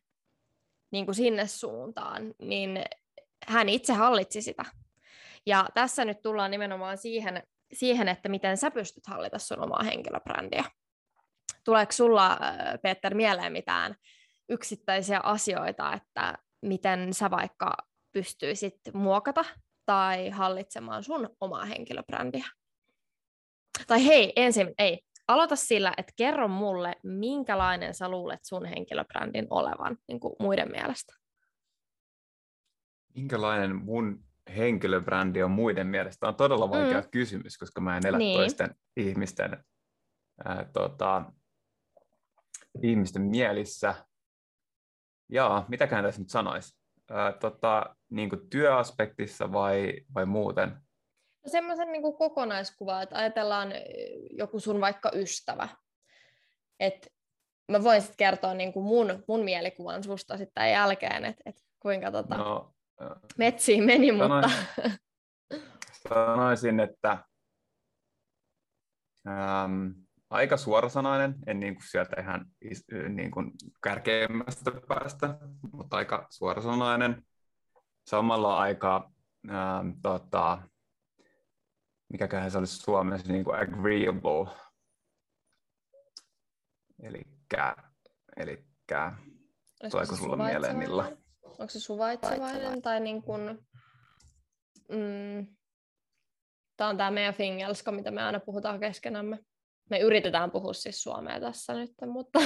niin kuin sinne suuntaan, niin hän itse hallitsi sitä. Ja tässä nyt tullaan nimenomaan siihen, siihen että miten sä pystyt hallita sun omaa henkilöbrändiä. Tuleeko sulla, Peter, mieleen mitään yksittäisiä asioita, että miten sä vaikka pystyisit muokata tai hallitsemaan sun omaa henkilöbrändiä? Tai hei, ensin, ei, aloita sillä, että kerro mulle, minkälainen sä luulet sun henkilöbrändin olevan niin kuin muiden mielestä. Minkälainen mun henkilöbrändi on muiden mielestä? on todella vaikea mm. kysymys, koska mä en elä niin. toisten ihmisten, ää, tota, ihmisten mielissä. Jaa, mitäkään tässä nyt sanoisi? Ää, tota, niin kuin työaspektissa vai, vai muuten? No semmoisen niin kokonaiskuva, että ajatellaan joku sun vaikka ystävä. Et mä voin sitten kertoa niin kuin mun, mun mielikuvan susta sitten jälkeen, että et kuinka tota, no, metsiin meni, mutta... <laughs> Sanoisin, että ähm, aika suorasanainen, en niin kuin sieltä ihan niin kuin kärkeimmästä päästä, mutta aika suorasanainen. Samalla aika, ähm, tota, mikäköhän se olisi Suomessa, niin kuin agreeable. Elikkä, elikkä tuleeko sulla mieleen Milla? Onko se suvaitsevainen tai niin kuin, mm, tämä on tämä meidän fingelska, mitä me aina puhutaan keskenämme. Me yritetään puhua siis suomea tässä nyt, mutta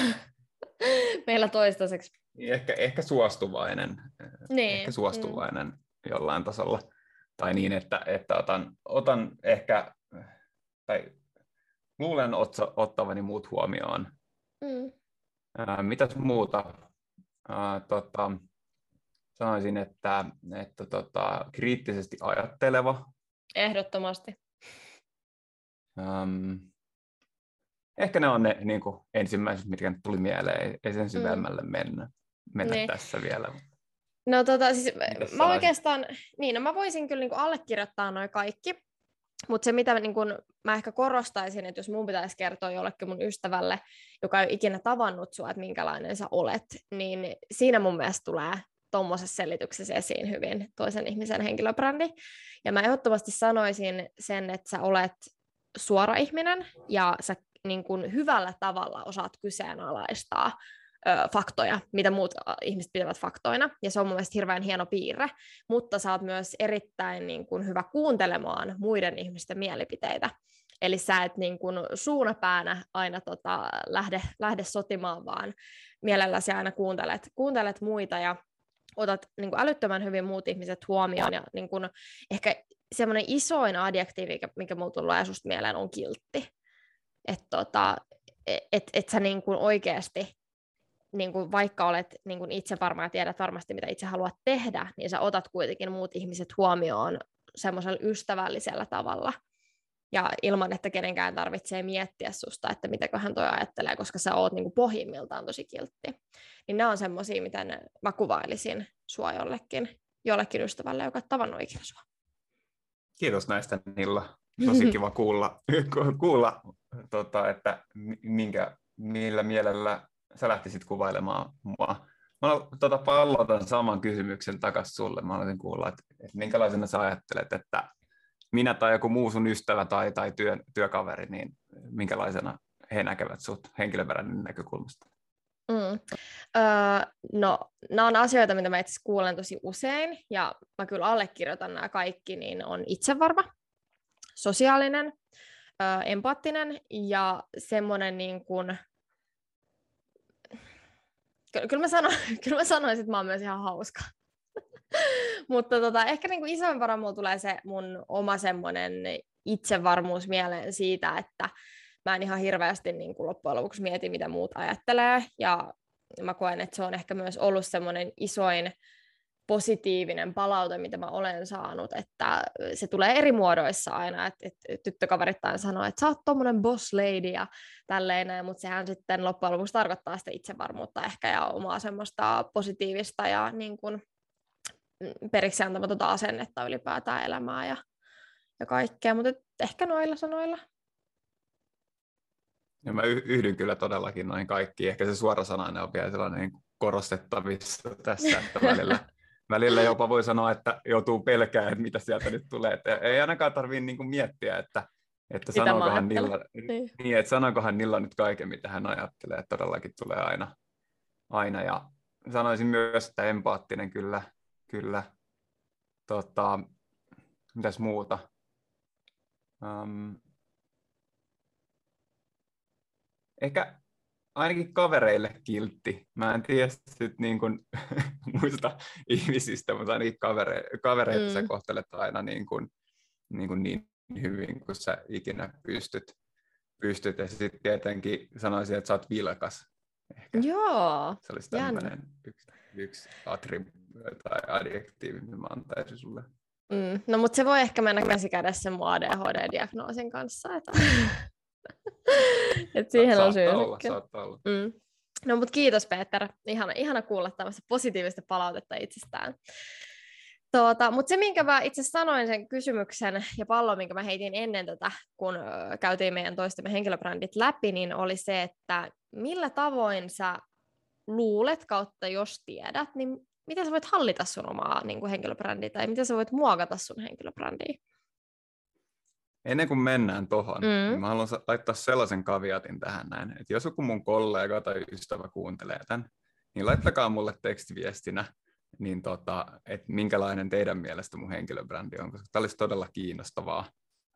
<laughs> meillä toistaiseksi. Ehkä, ehkä suostuvainen. Niin. Ehkä suostuvainen mm. jollain tasolla. Tai niin, että, että otan, otan ehkä, tai luulen otsa, ottavani muut huomioon. Mm. Ää, mitäs muuta? Ää, tota, sanoisin, että, että tota, kriittisesti ajatteleva. Ehdottomasti. Um, ehkä ne on ne niin kuin, ensimmäiset, mitkä tuli mieleen. Ei sen syvemmälle mm. mennä, mennä niin. tässä vielä. No tota, siis mä oikeastaan, niin no mä voisin kyllä niin kuin allekirjoittaa noin kaikki, mutta se, mitä niin kun mä ehkä korostaisin, että jos mun pitäisi kertoa jollekin mun ystävälle, joka ei ole ikinä tavannut sua, että minkälainen sä olet, niin siinä mun mielestä tulee tuommoisessa selityksessä esiin hyvin toisen ihmisen henkilöbrändi. Ja mä ehdottomasti sanoisin sen, että sä olet suora ihminen ja sä niin kuin hyvällä tavalla osaat kyseenalaistaa ö, faktoja, mitä muut ihmiset pitävät faktoina, ja se on mun mielestä hirveän hieno piirre, mutta sä oot myös erittäin niin kuin, hyvä kuuntelemaan muiden ihmisten mielipiteitä. Eli sä et niin kuin, suunapäänä aina tota, lähde, lähde sotimaan, vaan mielelläsi aina kuuntelet, kuuntelet muita, ja otat niin kuin älyttömän hyvin muut ihmiset huomioon ja niin kuin, ehkä semmoinen isoin adjektiivi, mikä mulla tulee susta mieleen, on kiltti. Että tota, et, et, et sä niin kuin oikeasti, niin kuin vaikka olet niin kuin itse varma ja tiedät varmasti, mitä itse haluat tehdä, niin sä otat kuitenkin muut ihmiset huomioon semmoisella ystävällisellä tavalla – ja ilman, että kenenkään tarvitsee miettiä susta, että mitäköhän toi ajattelee, koska sä oot niin kuin pohjimmiltaan tosi kiltti. Niin nämä on semmoisia, miten mä kuvailisin sua jollekin, jollekin ystävälle, joka on tavannut ikinä sua. Kiitos näistä Nilla. Tosi <laughs> kiva kuulla, kuulla tota, että minkä, millä mielellä sä lähtisit kuvailemaan mua. Mä tota, pallotan saman kysymyksen takaisin sulle. Mä haluaisin kuulla, että, että minkälaisena sä ajattelet, että minä tai joku muu sun ystävä tai, tai työ, työkaveri, niin minkälaisena he näkevät sut henkilöperäinen näkökulmasta? Mm. Öö, no, nämä on asioita, mitä mä itse kuulen tosi usein, ja mä kyllä allekirjoitan nämä kaikki, niin on itsevarma, sosiaalinen, öö, empaattinen ja semmoinen niin kuin... Kyllä mä, sano, <laughs> kyllä mä sanoisin, että mä oon myös ihan hauska. <laughs> Mutta tota, ehkä niin kuin isoimpana mulla tulee se mun oma semmoinen itsevarmuus mieleen siitä, että mä en ihan hirveästi niin kuin loppujen lopuksi mieti, mitä muut ajattelee, ja mä koen, että se on ehkä myös ollut semmoinen isoin positiivinen palaute, mitä mä olen saanut, että se tulee eri muodoissa aina, että, että tyttökaverittain sanoo, että sä oot tommonen boss lady ja tälleen, mutta sehän sitten loppujen lopuksi tarkoittaa sitä itsevarmuutta ehkä ja omaa semmoista positiivista ja niin kuin mm, periksi antamatonta asennetta ylipäätään elämää ja, ja kaikkea, mutta ehkä noilla sanoilla. Ja mä yhdyn kyllä todellakin noin kaikkiin. Ehkä se suorasanainen on vielä sellainen korostetavissa tässä, että välillä <laughs> välillä jopa voi sanoa, että joutuu pelkäämään, että mitä sieltä nyt tulee. Että ei ainakaan tarvitse niin miettiä, että, että sanokohan, Nilla, niin. Niin, että sanokohan Nilla nyt kaiken, mitä hän ajattelee. Että todellakin tulee aina. aina. Ja sanoisin myös, että empaattinen kyllä. kyllä. Tota, mitäs muuta? Um, ehkä ainakin kavereille kiltti. Mä en tiedä sit niin kuin, <laughs> muista ihmisistä, mutta ainakin kavere, kavereita mm. sä kohtelet aina niin, kuin, niin, kuin niin hyvin kuin sä ikinä pystyt. pystyt. Ja sitten tietenkin sanoisin, että sä oot vilkas. Ehkä. Joo. Se olisi tämmöinen yksi, yksi attribuutio tai adjektiivi, mitä mä antaisin sulle. Mm. No mutta se voi ehkä mennä käsi kädessä mun ADHD-diagnoosin kanssa. Että... <laughs> <laughs> Et siihen on syy. Olla, saattaa olla. Mm. No mutta kiitos Peter. Ihana, ihana kuulla tämmöistä positiivista palautetta itsestään. Tuota, mutta se, minkä mä itse sanoin sen kysymyksen ja pallon, minkä mä heitin ennen tätä, kun käytiin meidän toistemme henkilöbrändit läpi, niin oli se, että millä tavoin sä luulet kautta jos tiedät, niin miten sä voit hallita sun omaa niin kuin henkilöbrändiä tai miten sä voit muokata sun henkilöbrändiä? Ennen kuin mennään tuohon, mm. niin mä haluan laittaa sellaisen kaviatin tähän näin, että jos joku mun kollega tai ystävä kuuntelee tämän, niin laittakaa mulle tekstiviestinä, niin tota, että minkälainen teidän mielestä mun henkilöbrändi on, koska tämä olisi todella kiinnostavaa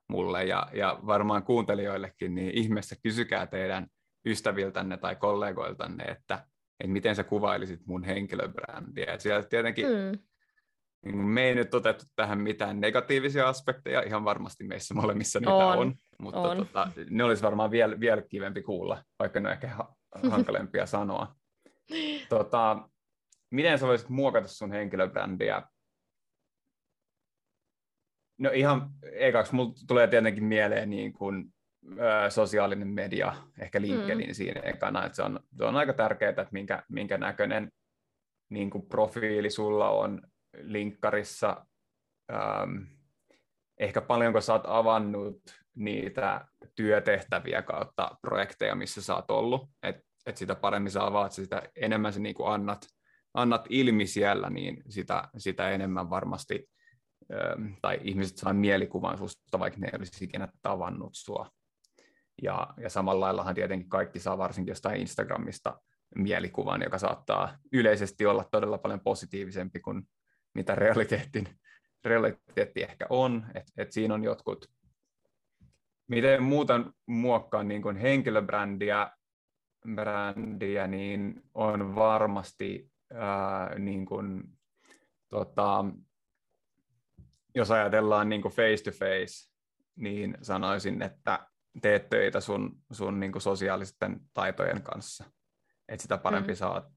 mulle ja, ja varmaan kuuntelijoillekin, niin ihmeessä kysykää teidän ystäviltänne tai kollegoiltanne, että, että miten sä kuvailisit mun henkilöbrändiä. Et siellä tietenkin mm niin me ei nyt otettu tähän mitään negatiivisia aspekteja, ihan varmasti meissä molemmissa niitä on, on mutta on. Tota, ne olisi varmaan vielä, vielä kivempi kuulla, vaikka ne on ehkä ha- <laughs> hankalempia sanoa. Tota, miten sä voisit muokata sun henkilöbrändiä? No ihan ekaksi mulla tulee tietenkin mieleen niin kuin, ö, sosiaalinen media, ehkä LinkedIn mm. siinä ekana, että se on, se on aika tärkeää, että minkä, minkä näköinen niin kuin profiili sulla on, linkkarissa. Ähm, ehkä paljonko sä oot avannut niitä työtehtäviä kautta projekteja, missä sä oot ollut, että et sitä paremmin sä avaat, sitä enemmän sä niin annat, annat ilmi siellä, niin sitä, sitä enemmän varmasti, ähm, tai ihmiset saa mielikuvan susta, vaikka ne ei olisi ikinä tavannut sua. Ja, ja samalla laillahan tietenkin kaikki saa varsinkin jostain Instagramista mielikuvan, joka saattaa yleisesti olla todella paljon positiivisempi kuin mitä realiteetin, realiteetti ehkä on, että et siinä on jotkut, miten muutan muokkaan niin kuin henkilöbrändiä, brändiä, niin on varmasti ää, niin kuin, tota, jos ajatellaan niin kuin face to face, niin sanoisin, että teet töitä sun, sun niin kuin sosiaalisten taitojen kanssa. Että sitä parempi mm. saat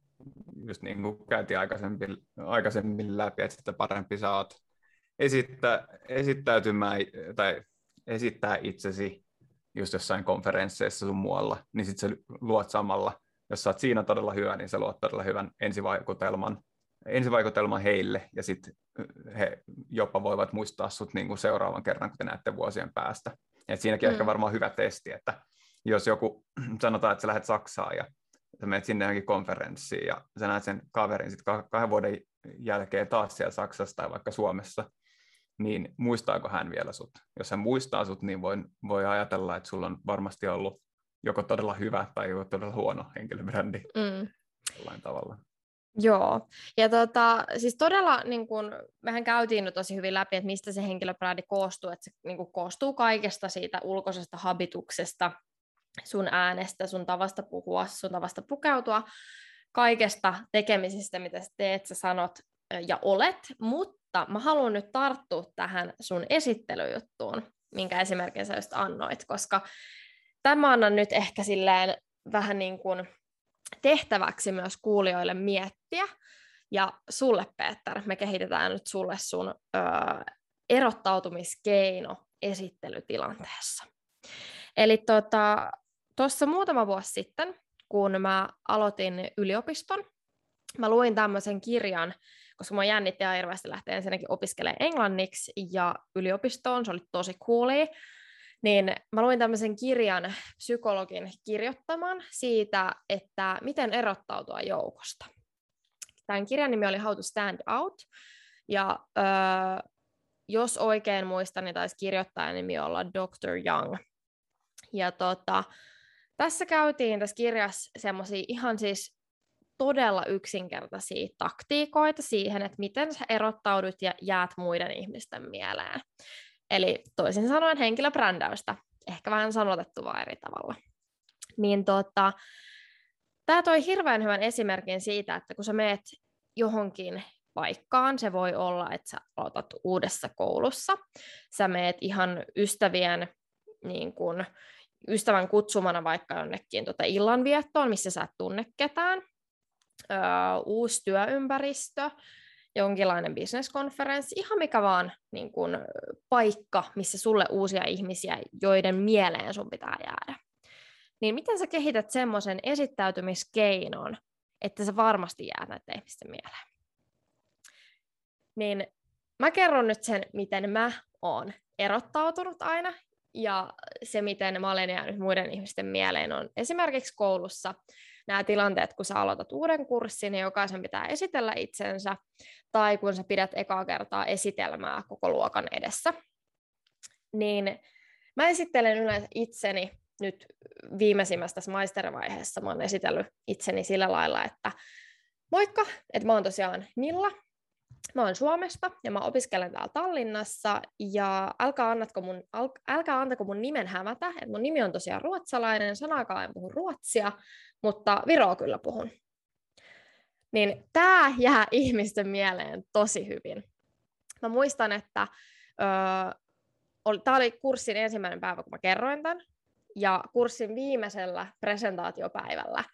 just niin kuin käytiin aikaisemmin, aikaisemmin läpi, että sitten parempi saat esittää, esittäytymään tai esittää itsesi just jossain konferensseissa sun muualla, niin sitten sä luot samalla, jos sä oot siinä todella hyvä, niin sä luot todella hyvän ensivaikutelman, ensivaikutelman heille, ja sitten he jopa voivat muistaa sut niin kuin seuraavan kerran, kun te näette vuosien päästä. Et siinäkin mm. ehkä varmaan hyvä testi, että jos joku, sanotaan, että sä lähdet Saksaan ja sä menet sinne johonkin konferenssiin ja sä näet sen kaverin sitten kahden vuoden jälkeen taas siellä Saksassa tai vaikka Suomessa, niin muistaako hän vielä sut? Jos hän muistaa sut, niin voi, voi ajatella, että sulla on varmasti ollut joko todella hyvä tai joko todella huono henkilöbrändi mm. jollain tavalla. Joo, ja tota, siis todella, niin kun, mehän käytiin nyt tosi hyvin läpi, että mistä se henkilöbrändi koostuu, että se niin kun, koostuu kaikesta siitä ulkoisesta habituksesta, sun äänestä, sun tavasta puhua, sun tavasta pukeutua, kaikesta tekemisestä, mitä sä teet, sä sanot, ja olet, mutta mä haluan nyt tarttua tähän sun esittelyjuttuun, minkä esimerkin sä just annoit, koska tämä annan nyt ehkä silleen vähän niin kuin tehtäväksi myös kuulijoille miettiä, ja sulle, Peter, me kehitetään nyt sulle sun ö, erottautumiskeino esittelytilanteessa. Eli tuossa muutama vuosi sitten, kun mä aloitin yliopiston, mä luin tämmöisen kirjan, koska mä jännitti ihan hirveästi lähteä ensinnäkin opiskelemaan englanniksi ja yliopistoon, se oli tosi coolia, niin mä luin tämmöisen kirjan psykologin kirjoittaman siitä, että miten erottautua joukosta. Tämän kirjan nimi oli How to Stand Out, ja öö, jos oikein muistan, niin taisi kirjoittajan nimi olla Dr. Young. Ja tota, tässä käytiin tässä kirjassa semmoisia ihan siis todella yksinkertaisia taktiikoita siihen, että miten sä erottaudut ja jäät muiden ihmisten mieleen. Eli toisin sanoen henkilöbrändäystä, ehkä vähän sanotettu vaan eri tavalla. Niin tota, tämä toi hirveän hyvän esimerkin siitä, että kun sä meet johonkin paikkaan, se voi olla, että sä aloitat uudessa koulussa, sä meet ihan ystävien niin kun, ystävän kutsumana vaikka jonnekin tuota illanviettoon, missä sä et tunne ketään, öö, uusi työympäristö, jonkinlainen bisneskonferenssi, ihan mikä vaan niin kun, paikka, missä sulle uusia ihmisiä, joiden mieleen sun pitää jäädä. Niin miten sä kehität semmoisen esittäytymiskeinon, että sä varmasti jää näiden ihmisten mieleen? Niin mä kerron nyt sen, miten mä oon erottautunut aina, ja se, miten mä olen jäänyt muiden ihmisten mieleen, on esimerkiksi koulussa nämä tilanteet, kun sä aloitat uuden kurssin ja jokaisen pitää esitellä itsensä, tai kun sä pidät ekaa kertaa esitelmää koko luokan edessä. Niin mä esittelen yleensä itseni nyt viimeisimmässä tässä maisterivaiheessa. Mä oon esitellyt itseni sillä lailla, että moikka, että mä oon tosiaan Nilla, mä oon Suomesta ja mä opiskelen täällä Tallinnassa ja älkää, annatko mun, älkää antako mun nimen hämätä, että mun nimi on tosiaan ruotsalainen, sanaakaan en puhu ruotsia, mutta viroa kyllä puhun. Niin tämä jää <laughs> ihmisten mieleen tosi hyvin. Mä muistan, että öö, tämä oli kurssin ensimmäinen päivä, kun mä kerroin tämän, ja kurssin viimeisellä presentaatiopäivällä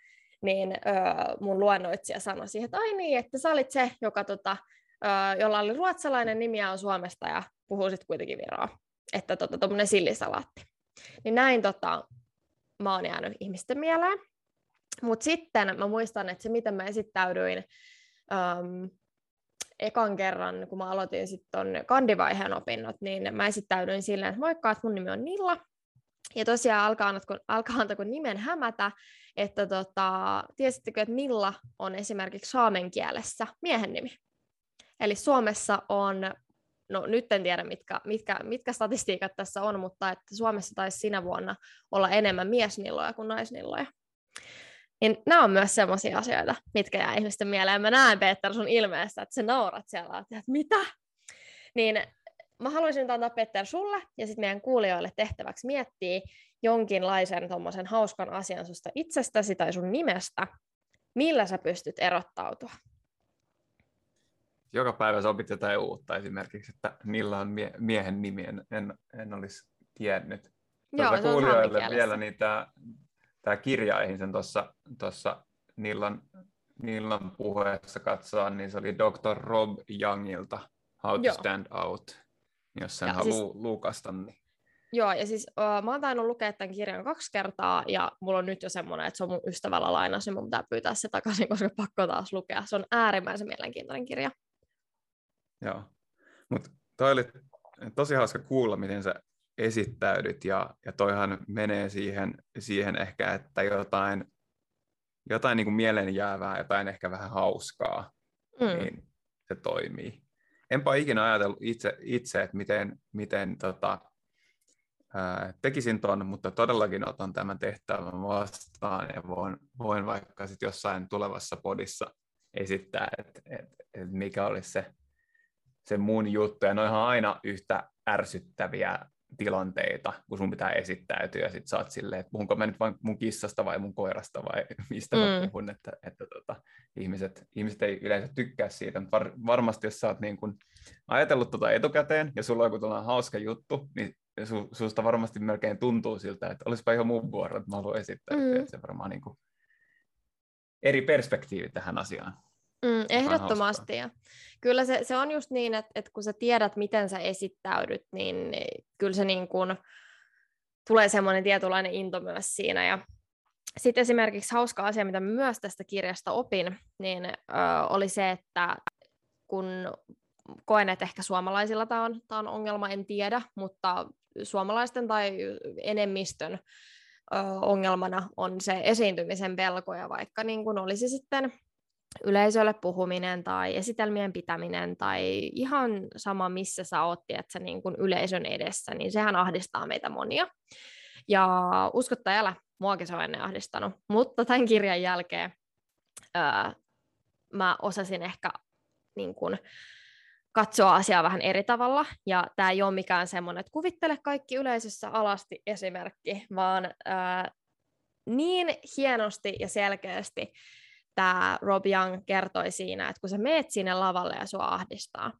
niin öö, mun luennoitsija sanoi siihen, että ai niin, että sä olit se, joka tota, jolla oli ruotsalainen nimi ja on Suomesta ja puhuu sitten kuitenkin viroa. Että tota, tuommoinen sillisalaatti. Niin näin tota, mä oon jäänyt ihmisten mieleen. Mutta sitten mä muistan, että se miten mä esittäydyin um, ekan kerran, kun mä aloitin sitten kandivaiheen opinnot, niin mä esittäydyin silleen, että moikka, että mun nimi on Nilla. Ja tosiaan alkaa, antako, alkaa antako nimen hämätä, että tota, tiesittekö, että Nilla on esimerkiksi saamen kielessä miehen nimi. Eli Suomessa on, no nyt en tiedä mitkä, mitkä, mitkä statistiikat tässä on, mutta että Suomessa taisi sinä vuonna olla enemmän miesnilloja kuin naisnilloja. Niin nämä on myös sellaisia asioita, mitkä jää ihmisten mieleen. Mä näen, Peter, sun ilmeestä, että sä naurat siellä, että mitä? Niin mä haluaisin antaa Peter sulle ja sitten meidän kuulijoille tehtäväksi miettiä jonkinlaisen tuommoisen hauskan asian susta itsestäsi tai sun nimestä, millä sä pystyt erottautua joka päivä sä opit jotain uutta esimerkiksi, että millä on mie- miehen nimi, en, en, en olisi tiennyt. Joo, tuota, kuulijoille vielä, niin tämä, tämä kirjaihin sen tuossa Nillan, Nillan puheessa katsoa, niin se oli Dr. Rob Youngilta, How to Joo. Stand Out, jos sen haluaa siis... lukasta. Niin. Joo, ja siis uh, mä oon tainnut lukea tämän kirjan kaksi kertaa, ja mulla on nyt jo semmoinen, että se on mun ystävällä lainassa, niin mun pitää pyytää se takaisin, koska pakko taas lukea. Se on äärimmäisen mielenkiintoinen kirja. Joo, mutta toi oli tosi hauska kuulla, miten sä esittäydyt, ja, ja toihan menee siihen, siihen ehkä, että jotain, jotain niin kuin mieleenjäävää, jotain ehkä vähän hauskaa, mm. niin se toimii. Enpä ikinä ajatellut itse, itse että miten, miten tota, ää, tekisin ton, mutta todellakin otan tämän tehtävän vastaan ja voin, voin vaikka sitten jossain tulevassa podissa esittää, että et, et mikä olisi se se mun juttu, ja ne on aina yhtä ärsyttäviä tilanteita, kun sun pitää esittäytyä, ja sit sä oot silleen, että puhunko mä nyt vain mun kissasta vai mun koirasta vai <laughs> mistä mm. mä puhun, että, että tota, ihmiset, ihmiset ei yleensä tykkää siitä, mutta var, varmasti jos sä oot niin kun ajatellut tota etukäteen, ja sulla on joku hauska juttu, niin su, susta varmasti melkein tuntuu siltä, että olisipa ihan mun vuoro, että mä haluan esittäytyä, mm. että se varmaan niin kuin eri perspektiivi tähän asiaan. Mm, ehdottomasti. Ja kyllä se, se on just niin, että, että kun sä tiedät, miten sä esittäydyt, niin kyllä se niin kuin, tulee semmoinen tietynlainen into myös siinä. Ja sitten esimerkiksi hauska asia, mitä myös tästä kirjasta opin, niin ö, oli se, että kun koen, että ehkä suomalaisilla tämä on, tämä on ongelma, en tiedä, mutta suomalaisten tai enemmistön ö, ongelmana on se esiintymisen pelko, ja vaikka niin kun olisi sitten yleisölle puhuminen tai esitelmien pitäminen tai ihan sama, missä sä oot, että sä niin kuin yleisön edessä, niin sehän ahdistaa meitä monia. Ja uskotta älä, muakin se on ennen ahdistanut, mutta tämän kirjan jälkeen öö, mä osasin ehkä niin kuin, katsoa asiaa vähän eri tavalla, ja tämä ei ole mikään semmoinen, että kuvittele kaikki yleisössä alasti esimerkki, vaan öö, niin hienosti ja selkeästi tämä Rob Young kertoi siinä, että kun sä meet sinne lavalle ja sua ahdistaa,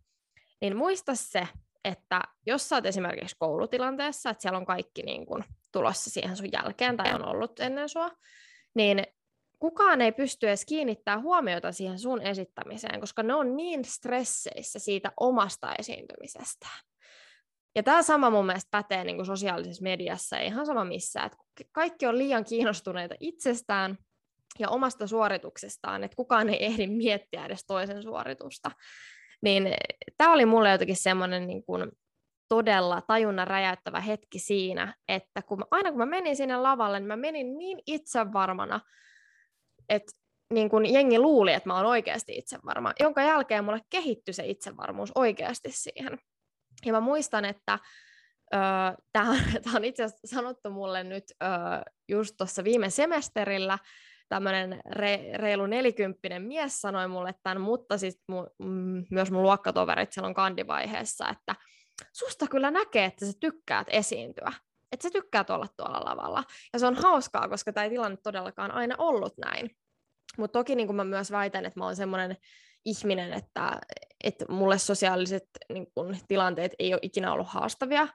niin muista se, että jos sä oot esimerkiksi koulutilanteessa, että siellä on kaikki niin kun tulossa siihen sun jälkeen tai on ollut ennen sua, niin kukaan ei pysty edes kiinnittämään huomiota siihen sun esittämiseen, koska ne on niin stresseissä siitä omasta esiintymisestään. Ja tämä sama mun mielestä pätee niin kuin sosiaalisessa mediassa, ihan sama missä, että kaikki on liian kiinnostuneita itsestään ja omasta suorituksestaan, että kukaan ei ehdi miettiä edes toisen suoritusta. Niin tämä oli mulle jotenkin semmoinen niin kuin todella tajunnan räjäyttävä hetki siinä, että kun mä, aina kun mä menin sinne lavalle, niin mä menin niin itsevarmana, että niin kun jengi luuli, että mä oon oikeasti itsevarma, jonka jälkeen mulle kehittyi se itsevarmuus oikeasti siihen. Ja mä muistan, että tämä <laughs> on itse asiassa sanottu mulle nyt ö, just tuossa viime semesterillä, tämmöinen re, reilu nelikymppinen mies sanoi mulle tämän, mutta siis mu, mm, myös mun luokkatoverit silloin kandivaiheessa, että susta kyllä näkee, että sä tykkäät esiintyä, että sä tykkäät olla tuolla lavalla. Ja se on hauskaa, koska tämä ei tilanne todellakaan aina ollut näin. Mutta toki niin mä myös väitän, että mä oon semmoinen ihminen, että, että mulle sosiaaliset niin kun, tilanteet ei ole ikinä ollut haastavia,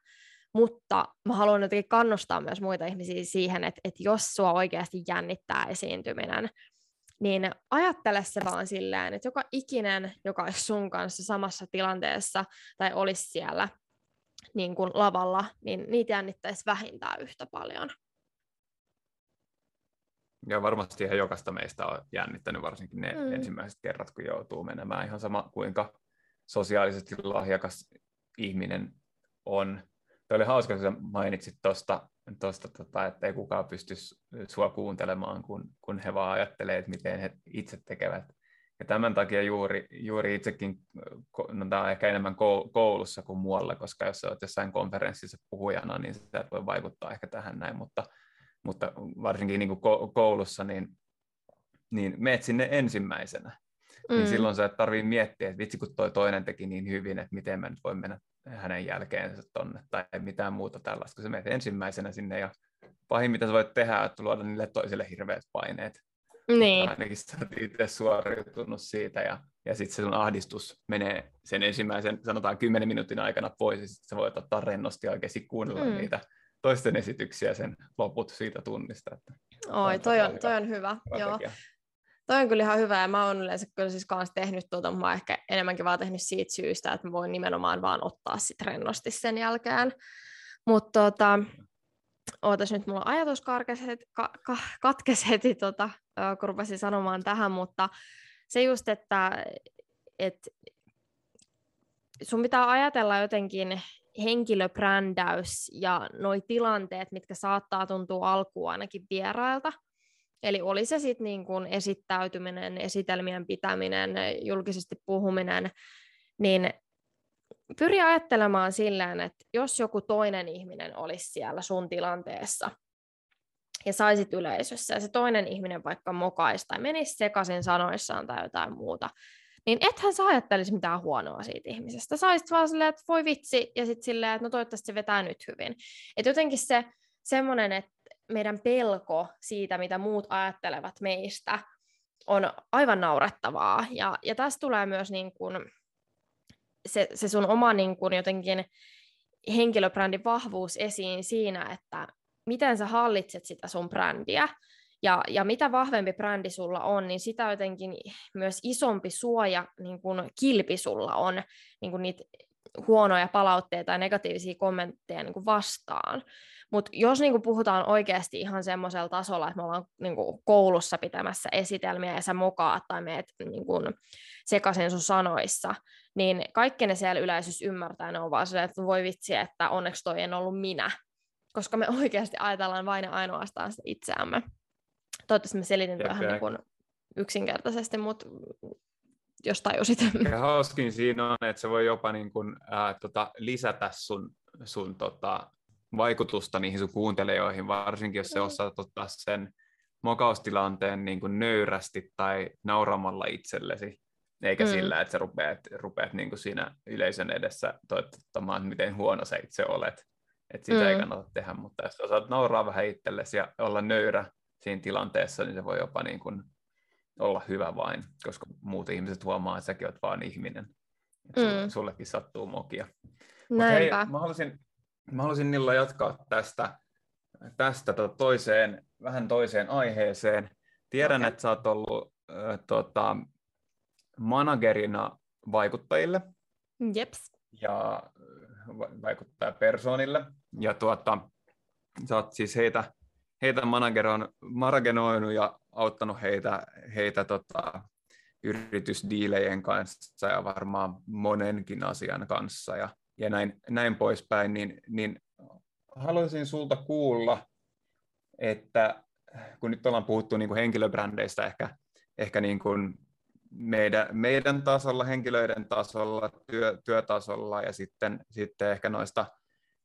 mutta mä haluan jotenkin kannustaa myös muita ihmisiä siihen, että, että jos sua oikeasti jännittää esiintyminen, niin ajattele se vaan silleen, että joka ikinen, joka olisi sun kanssa samassa tilanteessa tai olisi siellä niin kuin lavalla, niin niitä jännittäisi vähintään yhtä paljon. Ja varmasti ihan jokaista meistä on jännittänyt varsinkin ne mm. ensimmäiset kerrat, kun joutuu menemään. Ihan sama kuinka sosiaalisesti lahjakas ihminen on Tuo oli hauska, kun sä mainitsit tuosta, tosta, tota, että ei kukaan pysty sua kuuntelemaan, kun, kun he vaan ajattelee, että miten he itse tekevät. Ja tämän takia juuri, juuri itsekin, no tämä on ehkä enemmän koulussa kuin muualla, koska jos olet jossain konferenssissa puhujana, niin sä et voi vaikuttaa ehkä tähän näin, mutta, mutta varsinkin niin kuin koulussa, niin, niin meet sinne ensimmäisenä. Niin mm. Niin silloin sä et tarvitse miettiä, että vitsi kun toi toinen teki niin hyvin, että miten mä nyt voin mennä hänen jälkeensä tonne tai mitään muuta tällaista, kun sä menet ensimmäisenä sinne ja pahin mitä sä voit tehdä, että luoda niille toisille hirveät paineet. Niin. Mutta ainakin sä oot itse suoriutunut siitä ja, ja sitten se sun ahdistus menee sen ensimmäisen, sanotaan kymmenen minuutin aikana pois ja sitten sä voit ottaa rennosti ja oikeasti kuunnella mm. niitä toisten esityksiä sen loput siitä tunnista. Että Oi, toi on, toi on hyvä. Joo. Toi on kyllä ihan hyvä, ja mä oon yleensä kyllä siis kanssa tehnyt tuota, mutta mä oon ehkä enemmänkin vaan tehnyt siitä syystä, että mä voin nimenomaan vaan ottaa sit rennosti sen jälkeen. Mutta tota, ootas nyt, mulla ajatus karkes heti, ka, ka, katkes heti, tota, kun rupesin sanomaan tähän, mutta se just, että et, sun pitää ajatella jotenkin henkilöbrändäys ja noi tilanteet, mitkä saattaa tuntua alkuun ainakin vierailta, Eli oli se sitten niin kuin esittäytyminen, esitelmien pitäminen, julkisesti puhuminen, niin pyri ajattelemaan silleen, että jos joku toinen ihminen olisi siellä sun tilanteessa ja saisit yleisössä ja se toinen ihminen vaikka mokaisi tai menisi sekaisin sanoissaan tai jotain muuta, niin ethän sä ajattelisi mitään huonoa siitä ihmisestä. Sä olisit vaan silleen, että voi vitsi, ja sitten silleen, että no toivottavasti se vetää nyt hyvin. Että jotenkin se semmoinen, että meidän pelko siitä, mitä muut ajattelevat meistä, on aivan naurettavaa. Ja, ja tässä tulee myös niin kuin se, se sun oma niin kuin jotenkin henkilöbrändin vahvuus esiin siinä, että miten sä hallitset sitä sun brändiä. Ja, ja mitä vahvempi brändi sulla on, niin sitä jotenkin myös isompi suoja niin kun kilpi sulla on niin kun niitä huonoja palautteita ja negatiivisia kommentteja niin vastaan. Mutta jos niin puhutaan oikeasti ihan semmoisella tasolla, että me ollaan niin koulussa pitämässä esitelmiä ja sä mokaat tai meet niin sekaisin sun sanoissa, niin kaikki ne siellä yleisössä ymmärtää, ne on vaan silleen, että voi vitsi, että onneksi toi en ollut minä, koska me <laughs> oikeasti ajatellaan vain ja ainoastaan sitä itseämme. Toivottavasti mä selitin vähän niin kuin yksinkertaisesti, mutta jos tajusit. <laughs> Ja hauskin siinä on, että se voi jopa niin kuin, ää, tota, lisätä sun, sun tota, vaikutusta niihin sun kuuntelijoihin, varsinkin jos se osaat ottaa sen mokaustilanteen niin kuin nöyrästi tai nauramalla itsellesi, eikä mm. sillä, että sä rupeat, rupeat niin kuin siinä yleisön edessä toivottamaan, miten huono sä itse olet. Että sitä mm. ei kannata tehdä, mutta jos osaat nauraa vähän itsellesi ja olla nöyrä siinä tilanteessa, niin se voi jopa niin kuin olla hyvä vain, koska muut ihmiset huomaa, että säkin olet vain ihminen. Mm. Sullekin sattuu mokia. Näinpä. hei, mä haluaisin, mä haluaisin Nilla jatkaa tästä, tästä tota toiseen, vähän toiseen aiheeseen. Tiedän, okay. että sä oot ollut äh, tota, managerina vaikuttajille. Jeps. Ja vaikuttajapersoonille. Ja tuota, sä oot siis heitä, heitä managenoinut ja auttanut heitä, heitä tota, yritysdiilejen kanssa ja varmaan monenkin asian kanssa ja, ja näin, näin poispäin, niin, niin haluaisin sulta kuulla, että kun nyt ollaan puhuttu niin kuin henkilöbrändeistä ehkä, ehkä niin kuin meidän, meidän tasolla, henkilöiden tasolla, työ, työtasolla ja sitten, sitten ehkä noista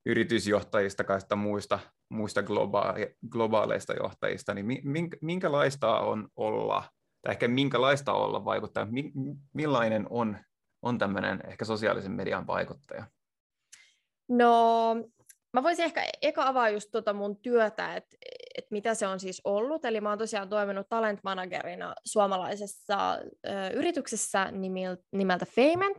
yritysjohtajista tai muista, muista globaaleista johtajista, niin minkälaista on olla, tai ehkä minkälaista olla vaikuttaja, millainen on, on tämmöinen ehkä sosiaalisen median vaikuttaja? No, mä voisin ehkä eka avaa just tota mun työtä, että et mitä se on siis ollut. Eli mä oon tosiaan toiminut talent managerina suomalaisessa ö, yrityksessä nimil, nimeltä Fament.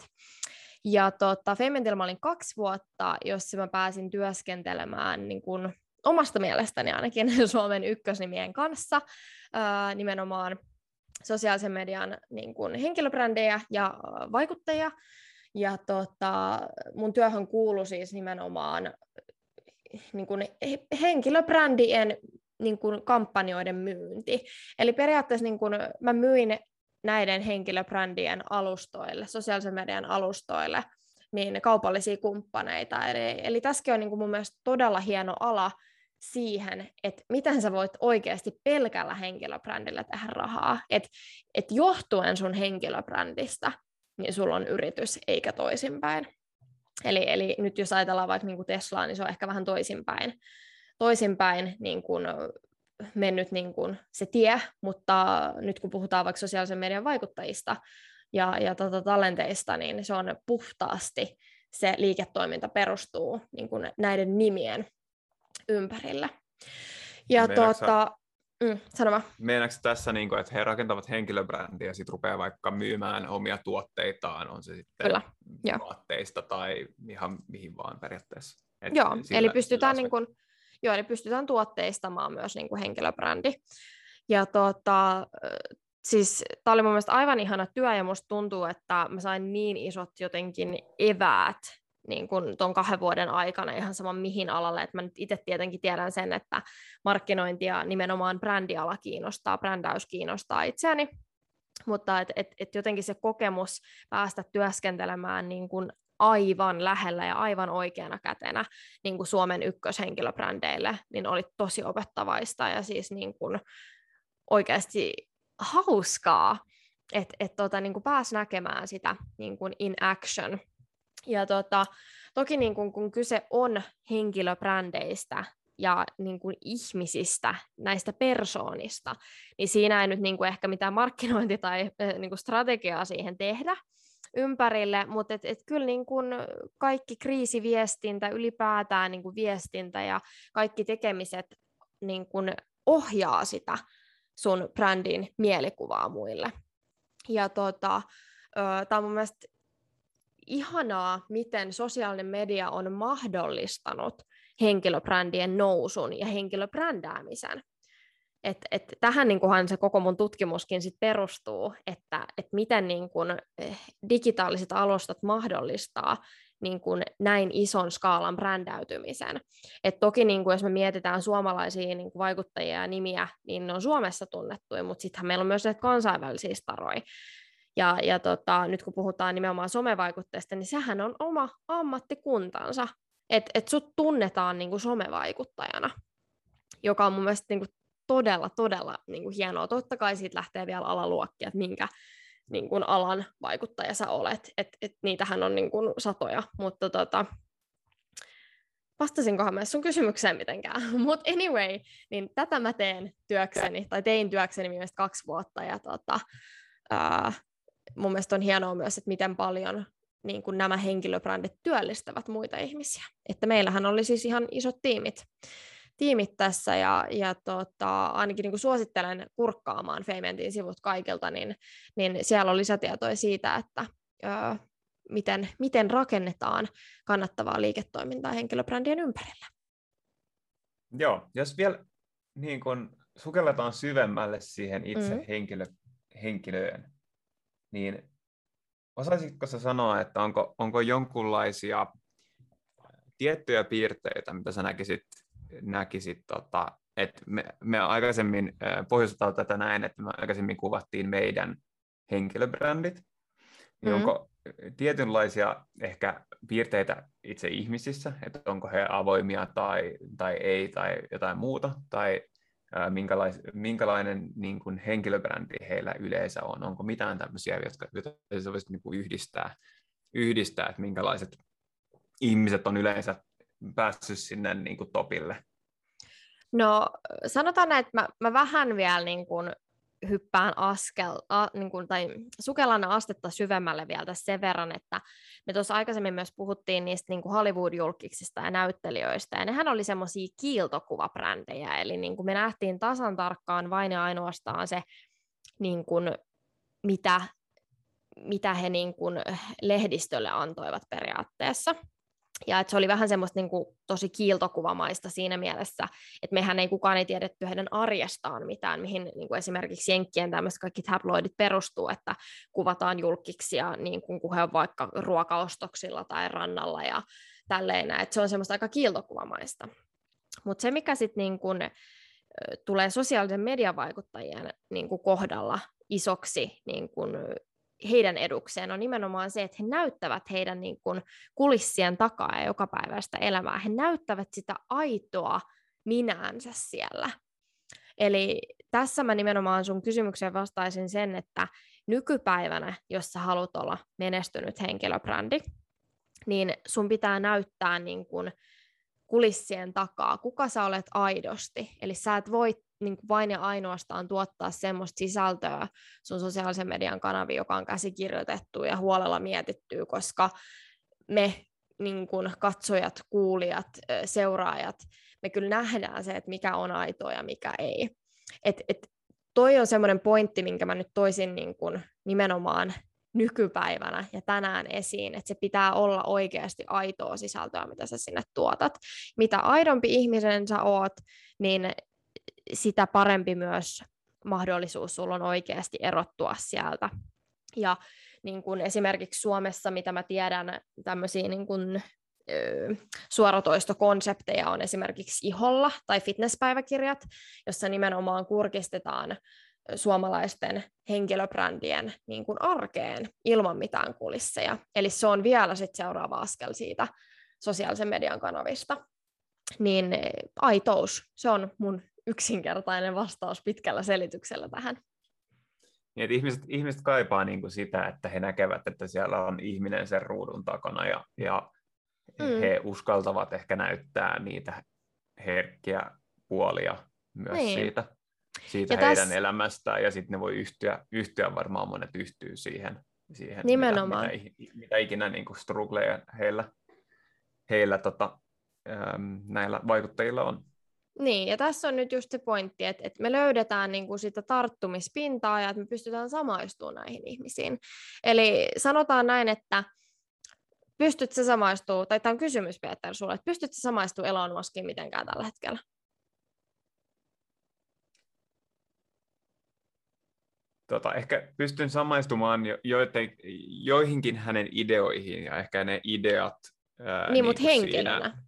Ja tota, Fementillä mä olin kaksi vuotta, jossa mä pääsin työskentelemään niin kun, omasta mielestäni ainakin <laughs> Suomen ykkösnimien kanssa, ö, nimenomaan sosiaalisen median niin kun, henkilöbrändejä ja vaikuttajia. Ja tota, mun työhön kuului siis nimenomaan niin kun, henkilöbrändien niin kun, kampanjoiden myynti. Eli periaatteessa niin kun, mä myin näiden henkilöbrändien alustoille, sosiaalisen median alustoille, niin kaupallisia kumppaneita. Eli, eli tässäkin on niin kuin mun mielestä todella hieno ala siihen, että miten sä voit oikeasti pelkällä henkilöbrändillä tehdä rahaa. Että et johtuen sun henkilöbrändistä, niin sulla on yritys, eikä toisinpäin. Eli, eli nyt jos ajatellaan vaikka niin kuin Teslaa, niin se on ehkä vähän toisinpäin, toisinpäin niin kuin mennyt niin kuin se tie, mutta nyt kun puhutaan vaikka sosiaalisen median vaikuttajista ja, ja tota talenteista, niin se on puhtaasti se liiketoiminta perustuu niin kuin näiden nimien ympärille. Ja tuota, Mm, sano Meinaatko tässä, niin kuin, että he rakentavat henkilöbrändiä ja sitten rupeaa vaikka myymään omia tuotteitaan, on se sitten Kyllä, vaatteista tai ihan mihin vaan periaatteessa? Et joo, sillä, eli pystytään, niin kuin, joo, eli pystytään tuotteistamaan myös niin kuin henkilöbrändi. Ja tota, siis tämä oli mun mielestä aivan ihana työ ja musta tuntuu, että mä sain niin isot jotenkin eväät niin kuin ton kahden vuoden aikana ihan sama mihin alalle, että mä nyt itse tietenkin tiedän sen, että markkinointi ja nimenomaan brändiala kiinnostaa, brändäys kiinnostaa itseäni, mutta et, et, et jotenkin se kokemus päästä työskentelemään niin kuin aivan lähellä ja aivan oikeana kätenä niin kuin Suomen ykköshenkilöbrändeille, niin oli tosi opettavaista ja siis niin kuin oikeasti hauskaa, että et tota, niin pääsi näkemään sitä niin kuin in action. Ja tota, toki niin kuin, kun kyse on henkilöbrändeistä, ja niin kuin ihmisistä, näistä persoonista, niin siinä ei nyt niin kuin ehkä mitään markkinointi- tai niin kuin strategiaa siihen tehdä, ympärille, mutta et, et kyllä niin kun kaikki kriisiviestintä, ylipäätään niin kun viestintä ja kaikki tekemiset niin kun ohjaa sitä sun brändin mielikuvaa muille. Ja tota, tämä on mun mielestä ihanaa, miten sosiaalinen media on mahdollistanut henkilöbrändien nousun ja henkilöbrändäämisen. Et, et tähän niin se koko mun tutkimuskin sit perustuu, että et miten niin kun, eh, digitaaliset alustat mahdollistaa niin kun näin ison skaalan brändäytymisen. Et toki niin kun jos me mietitään suomalaisia niin vaikuttajia ja nimiä, niin ne on Suomessa tunnettuja, mutta sittenhän meillä on myös näitä kansainvälisiä staroja. Ja, ja tota, nyt kun puhutaan nimenomaan somevaikutteista, niin sehän on oma ammattikuntansa, että et sut tunnetaan niin kuin somevaikuttajana, joka on mun mielestä niin kuin todella, todella niin kuin hienoa. Totta kai siitä lähtee vielä alaluokkia, että minkä niin kuin alan vaikuttaja sä olet. Et, et niitähän on niin kuin satoja, mutta tota, vastasinkohan mä sun kysymykseen mitenkään. <laughs> Mutta anyway, niin tätä mä teen työkseni, tai tein työkseni mielestäni kaksi vuotta, ja tota, ää, mun mielestä on hienoa myös, että miten paljon niin kuin nämä henkilöbrändit työllistävät muita ihmisiä. Että meillähän oli siis ihan isot tiimit tiimit tässä ja, ja tota, ainakin niin kuin suosittelen kurkkaamaan Feimentin sivut kaikilta, niin, niin siellä on lisätietoja siitä, että ö, miten, miten rakennetaan kannattavaa liiketoimintaa henkilöbrändien ympärillä. Joo, jos vielä niin kun sukelletaan syvemmälle siihen itse mm. henkilö, henkilöön, niin osaisitko sä sanoa, että onko, onko jonkunlaisia tiettyjä piirteitä, mitä sä näkisit näkisit, tota, että me, me aikaisemmin pohjustetaan tätä näin, että me aikaisemmin kuvattiin meidän henkilöbrändit, niin mm. onko tietynlaisia ehkä piirteitä itse ihmisissä, että onko he avoimia tai, tai ei tai jotain muuta, tai minkälais, minkälainen niin kuin henkilöbrändi heillä yleensä on, onko mitään tämmöisiä, jotka, joita voisi niin kuin yhdistää, yhdistää, että minkälaiset ihmiset on yleensä päässyt sinne niin kuin topille? No sanotaan näin, että mä, mä vähän vielä niin kuin hyppään askel, a, niin kuin, tai sukellan astetta syvemmälle vielä tässä sen verran, että me tuossa aikaisemmin myös puhuttiin niistä niin kuin Hollywood-julkiksista ja näyttelijöistä, ja nehän oli semmoisia kiiltokuvabrändejä, eli niin kuin me nähtiin tasan tarkkaan vain ja ainoastaan se, niin kuin, mitä, mitä he niin kuin lehdistölle antoivat periaatteessa. Ja että se oli vähän semmoista niin kuin, tosi kiiltokuvamaista siinä mielessä, että mehän ei kukaan ei tiedetty heidän arjestaan mitään, mihin niin kuin esimerkiksi Jenkkien tämmöiset kaikki tabloidit perustuu, että kuvataan julkiksia niin kuin, kun he on vaikka ruokaostoksilla tai rannalla ja tälleen, että se on semmoista aika kiiltokuvamaista. Mutta se, mikä sitten niin kuin, tulee sosiaalisen median vaikuttajien niin kuin kohdalla isoksi niin kuin heidän edukseen on nimenomaan se, että he näyttävät heidän niin kuin kulissien takaa ja jokapäiväistä elämää. He näyttävät sitä aitoa minäänsä siellä. Eli tässä mä nimenomaan sun kysymykseen vastaisin sen, että nykypäivänä, jos sä haluat olla menestynyt henkilöbrändi, niin sun pitää näyttää niin kuin kulissien takaa, kuka sä olet aidosti. Eli sä et voi niin kuin vain ja ainoastaan tuottaa semmoista sisältöä sun sosiaalisen median kanaviin, joka on käsikirjoitettu ja huolella mietitty, koska me niin kuin katsojat, kuulijat, seuraajat, me kyllä nähdään se, että mikä on aitoa ja mikä ei. Et, et toi on semmoinen pointti, minkä mä nyt toisin niin kuin nimenomaan nykypäivänä ja tänään esiin, että se pitää olla oikeasti aitoa sisältöä, mitä sä sinne tuotat. Mitä aidompi ihmisen sä oot, niin sitä parempi myös mahdollisuus sulla on oikeasti erottua sieltä. Ja niin kuin esimerkiksi Suomessa, mitä mä tiedän, tämmöisiä niin kuin, ö, suoratoistokonsepteja on esimerkiksi Iholla tai fitnesspäiväkirjat, jossa nimenomaan kurkistetaan suomalaisten henkilöbrändien niin kuin arkeen ilman mitään kulisseja. Eli se on vielä sit seuraava askel siitä sosiaalisen median kanavista. Niin aitous, se on mun yksinkertainen vastaus pitkällä selityksellä tähän. Niin, ihmiset, ihmiset kaipaa niin kuin sitä, että he näkevät, että siellä on ihminen sen ruudun takana ja, ja mm. he uskaltavat ehkä näyttää niitä herkkiä puolia myös Niin. siitä, siitä Ja heidän tässä- elämästään, ja sitten ne voi yhtyä, yhtyä varmaan monet yhtyy siihen, siihen Nimenomaan. Mitä, mitä, mitä ikinä niin kuin struggleja heillä, heillä tota, näillä vaikuttajilla on. Niin, ja tässä on nyt just se pointti, että, että me löydetään niin kuin sitä tarttumispintaa ja että me pystytään samaistumaan näihin ihmisiin. Eli sanotaan näin, että pystyt sä samaistuu, tai tämä on kysymys Peter sulle, että pystyt sä samaistuu Elon Muskiin mitenkään tällä hetkellä? Tota, ehkä pystyn samaistumaan jo, joiten, joihinkin hänen ideoihin, ja ehkä ne ideat ää, niin, mutta kuin henkilönä. Siinä,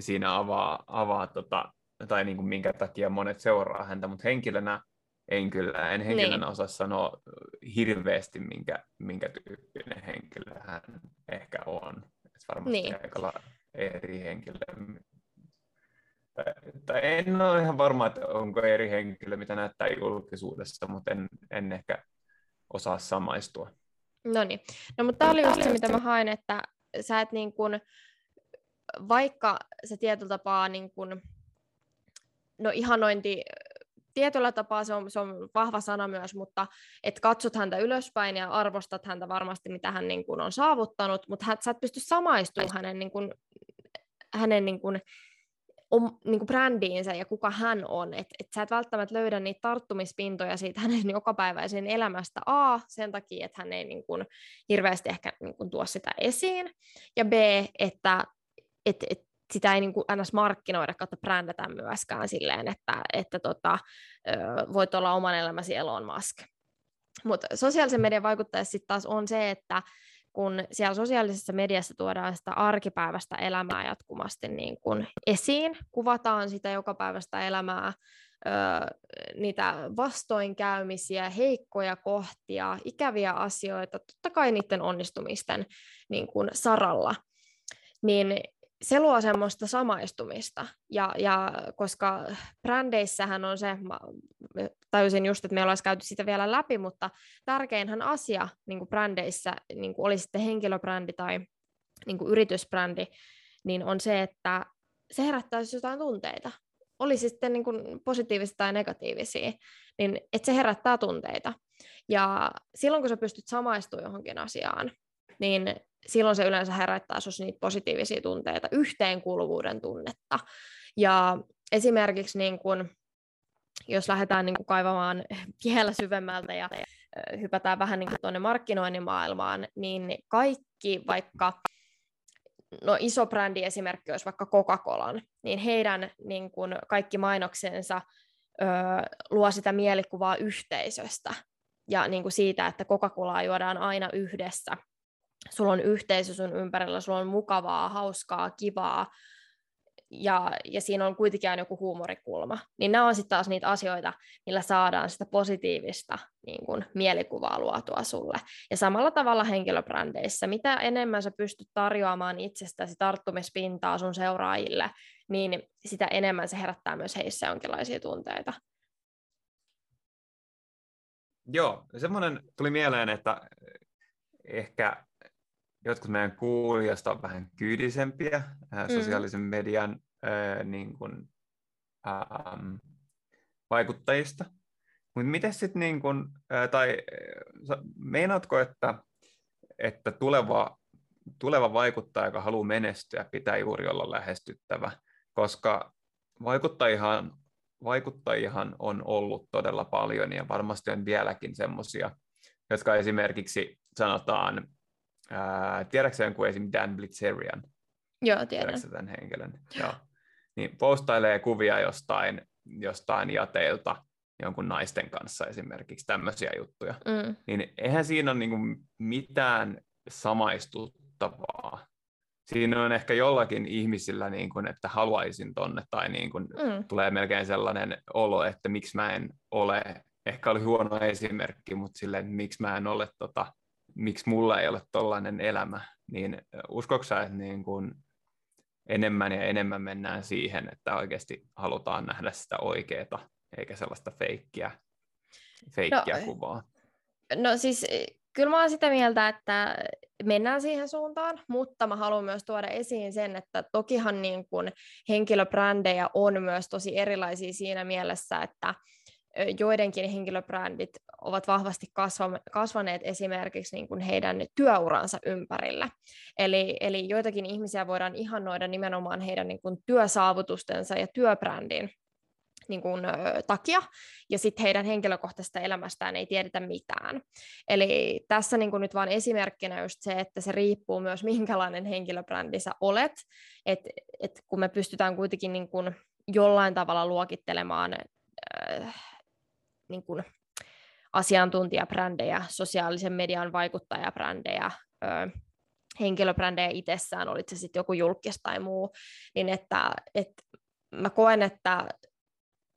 siinä avaa, avaa tota, tai niin kuin minkä takia monet seuraa häntä, mutta henkilönä en kyllä, en henkilönä Niin. osaa sanoa hirveästi, minkä, minkä tyyppinen henkilö hän ehkä on. Et varmasti Niin. aika eri henkilö. Tai, tai en ole ihan varma, että onko eri henkilö, mitä näyttää julkisuudessa, mutta en, en ehkä osaa samaistua. No niin. No mutta tämä oli just se, mitä mä hain, että sä et niin kuin, vaikka se tietyllä tapaa niin kuin, no ihanointi, tietyllä tapaa se on, se on vahva sana myös, mutta että katsot häntä ylöspäin ja arvostat häntä varmasti, mitä hän niin kuin on saavuttanut, mutta hän, sä et pysty samaistumaan hänen, niin kuin, hänen niin kuin, om, niin kuin brändiinsä ja kuka hän on. Että et sä et välttämättä löydä niitä tarttumispintoja siitä hänen jokapäiväisen elämästä A, sen takia, että hän ei niin kuin, hirveästi ehkä niin kuin, tuo sitä esiin, ja B, että et, et, sitä ei niin kuin markkinoida kautta brändätä myöskään silleen, että, että tota, voit olla oman elämäsi Elon Musk. Mutta sosiaalisen median vaikuttaja sitten taas on se, että kun siellä sosiaalisessa mediassa tuodaan sitä arkipäivästä elämää jatkuvasti niin kun esiin, kuvataan sitä jokapäiväistä elämää, ö, niitä vastoinkäymisiä, heikkoja kohtia, ikäviä asioita, totta kai niiden onnistumisten niin kun saralla, niin se luo semmoista samaistumista, ja, ja koska brändeissähän on se, mä tajusin just, että me ollaan käyty sitä vielä läpi, mutta tärkeinhän asia niin kuin brändeissä, niin oli sitten henkilöbrändi tai niin kuin yritysbrändi, niin on se, että se herättäisi jotain tunteita. Oli sitten niin kuin positiivisia tai negatiivisia, niin että se herättää tunteita. Ja silloin, kun sä pystyt samaistumaan johonkin asiaan, niin silloin se yleensä herättää sinussa niitä positiivisia tunteita, yhteenkuuluvuuden tunnetta. Ja esimerkiksi niin kun, jos lähdetään niin kun kaivamaan <laughs> vielä syvemmältä ja hypätään vähän niin tuonne markkinoinnin maailmaan, niin kaikki vaikka, no iso brändi esimerkki olisi vaikka Coca-Colan, niin heidän niin kun kaikki mainoksensa ö, luo sitä mielikuvaa yhteisöstä ja niin kuin siitä, että Coca-Colaa juodaan aina yhdessä sulla on yhteisö sun ympärillä, sulla on mukavaa, hauskaa, kivaa, ja, ja siinä on kuitenkin aina joku huumorikulma. Niin nämä on sitten taas niitä asioita, millä saadaan sitä positiivista niin kun, mielikuvaa luotua sulle. Ja samalla tavalla henkilöbrändeissä, mitä enemmän sä pystyt tarjoamaan itsestäsi tarttumispintaa sun seuraajille, niin sitä enemmän se herättää myös heissä jonkinlaisia tunteita. Joo, semmoinen tuli mieleen, että ehkä jotkut meidän kuulijoista on vähän kyydisempiä ää, Mm. sosiaalisen median ää, niin kuin, ähm, vaikuttajista. Mutta miten sitten, niin kun, ää, tai ää, meinaatko, että, että tuleva, tuleva vaikuttaja, joka haluaa menestyä, pitää juuri olla lähestyttävä, koska vaikuttajihan, vaikuttajihan on ollut todella paljon ja varmasti on vieläkin semmoisia, jotka esimerkiksi sanotaan, ää, tiedätkö jonkun esim. Dan Blitzerian? Joo, tiedän. Tiedätkö tämän henkilön? Joo. Niin postailee kuvia jostain, jostain jateilta jonkun naisten kanssa esimerkiksi, tämmöisiä juttuja. Mm. Niin eihän siinä ole niinku mitään samaistuttavaa. Siinä on ehkä jollakin ihmisillä, niin kuin, että haluaisin tonne, tai niin kuin, Mm. tulee melkein sellainen olo, että miksi mä en ole, ehkä oli huono esimerkki, mutta silleen, että miksi mä en ole, tota, miksi mulla ei ole tollainen elämä, niin uskotko sä, että niin kuin enemmän ja enemmän mennään siihen, että oikeasti halutaan nähdä sitä oikeaa, eikä sellaista feikkiä, feikkiä No, kuvaa? No siis kyllä mä oon sitä mieltä, että mennään siihen suuntaan, mutta mä haluan myös tuoda esiin sen, että tokihan niin kun henkilöbrändejä on myös tosi erilaisia siinä mielessä, että joidenkin henkilöbrändit ovat vahvasti kasvaneet esimerkiksi niin kuin heidän työuransa ympärillä. Eli, eli joitakin ihmisiä voidaan ihannoida nimenomaan heidän niin kuin työsaavutustensa ja työbrändin niin kuin, ö, takia, ja sitten heidän henkilökohtaisesta elämästään ei tiedetä mitään. Eli tässä niin kuin nyt vain esimerkkinä just se, että se riippuu myös <laughs> minkälainen henkilöbrändi sä olet, että et kun me pystytään kuitenkin niin kuin jollain tavalla luokittelemaan niin kuin asiantuntijabrändejä, sosiaalisen median vaikuttajabrändejä, ö, henkilöbrändejä itsessään, olit se sitten joku julkis tai muu, niin että, että mä koen, että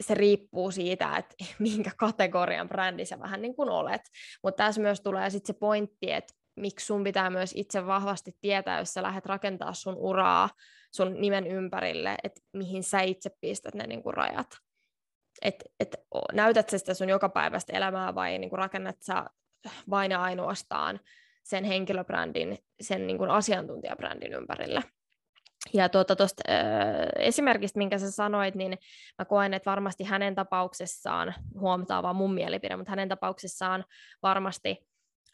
se riippuu siitä, että <laughs> minkä kategorian brändi sä vähän niin kuin olet. Mutta tässä myös tulee sitten se pointti, että miksi sun pitää myös itse vahvasti tietää, jos sä lähdet rakentaa sun uraa sun nimen ympärille, että mihin sä itse pistät ne niin kuin rajat. Että et, näytät sä sitä sun jokapäiväistä elämää vai niin kuin rakennat sä vain ja ainoastaan sen henkilöbrändin, sen niin kuin asiantuntijabrändin ympärille. Ja tuota, tuosta äh, esimerkistä, minkä sä sanoit, niin mä koen, että varmasti hänen tapauksessaan, huomataan vaan mun mielipide, mutta hänen tapauksessaan varmasti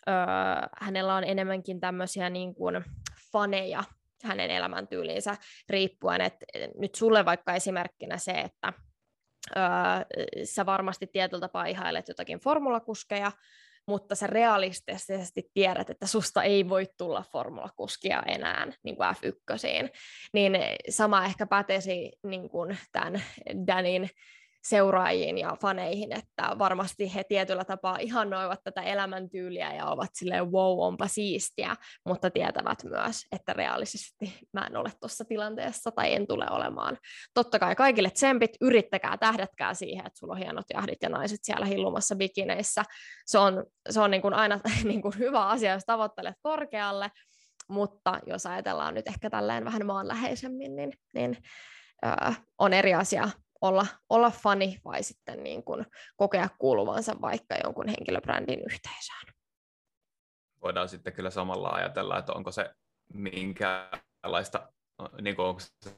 äh, hänellä on enemmänkin tämmöisiä niin kuin faneja hänen elämäntyyliinsä riippuen, että nyt sulle vaikka esimerkkinä se, että öö, sä varmasti tietyllä tapaa ihailet jotakin formulakuskeja, mutta sä realistisesti tiedät, että susta ei voi tulla formulakuskia enää niin kuin F1, niin sama ehkä pätesi niin kuin tämän Danin seuraajiin ja faneihin, että varmasti he tietyllä tapaa ihannoivat tätä elämäntyyliä ja ovat silleen wow, onpa siistiä, mutta tietävät myös, että reaalisesti mä en ole tuossa tilanteessa tai en tule olemaan. Totta kai kaikille tsempit, yrittäkää, tähdätkää siihen, että sulla on hienot jahdit ja naiset siellä hillumassa bikineissä. Se on, se on niin kuin aina <laughs> niin kuin hyvä asia, jos tavoittelet korkealle, mutta jos ajatellaan nyt ehkä tälleen vähän maanläheisemmin, niin, niin äh, on eri asia olla, olla fani vai sitten niin kuin kokea kuuluvansa vaikka jonkun henkilöbrändin yhteisöön. Voidaan sitten kyllä samalla ajatella, että onko se minkälaista, niin kuin onko se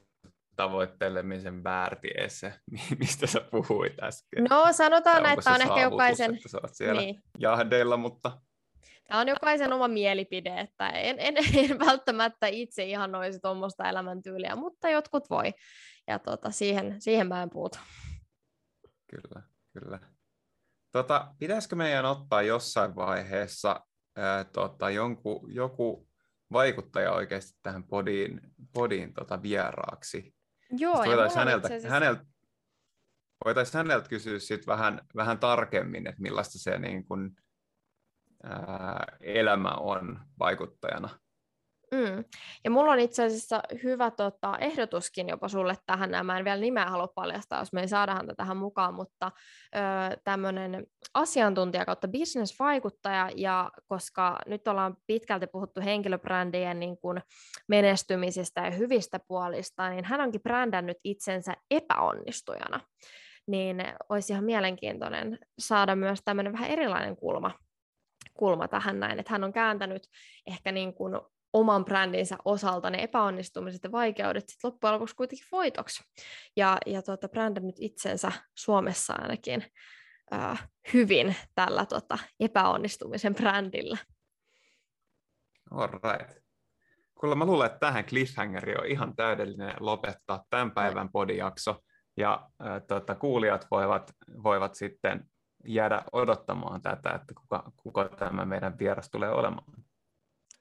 tavoittelemisen väärti se, <laughs> mistä sä puhuit äsken. No sanotaan, että on ehkä jokaisen... Että sä oot siellä niin. jahdeilla, mutta... Tämä on jokaisen oma mielipide, että en, en, en välttämättä itse ihan noisi tuommoista elämäntyyliä, mutta jotkut voi ja tota, siihen, siihen mä en puutu. Kyllä, kyllä. Tota, pitäisikö meidän ottaa jossain vaiheessa ää, tota, jonku, joku vaikuttaja oikeasti tähän podiin, podiin tota, vieraaksi? Joo, ja voitaisiin häneltä, asiassa... häneltä, voitaisiin häneltä kysyä sit vähän, vähän tarkemmin, että millaista se niin kun, ää, elämä on vaikuttajana. Mm. Ja mulla on itse asiassa hyvä tota, ehdotuskin jopa sulle tähän, mä en vielä nimeä halua paljastaa, jos me ei saada häntä tähän mukaan, mutta tämmöinen asiantuntija kautta business-vaikuttaja, ja koska nyt ollaan pitkälti puhuttu henkilöbrändien niin kuin menestymisestä ja hyvistä puolista, niin hän onkin brändännyt itsensä epäonnistujana. Niin olisi ihan mielenkiintoinen saada myös tämmöinen vähän erilainen kulma kulma tähän näin, että hän on kääntänyt ehkä niin kuin oman brändinsä osalta ne epäonnistumiset ja vaikeudet sit loppujen lopuksi kuitenkin voitoksi. Ja, ja tuota, brändännyt itsensä Suomessa ainakin äh, hyvin tällä tota, epäonnistumisen brändillä. All right. Kuule, mä luulen, että tähän cliffhangeri on ihan täydellinen lopettaa tämän päivän podijakso. Ja äh, tota, kuulijat voivat, voivat sitten jäädä odottamaan tätä, että kuka, kuka tämä meidän vieras tulee olemaan.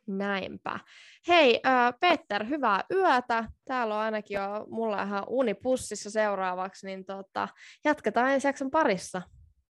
Näinpä. Hei, äh, Peter, hyvää yötä. Täällä on ainakin jo mulla ihan unipussissa seuraavaksi, niin tota, jatketaan ensi jakson parissa.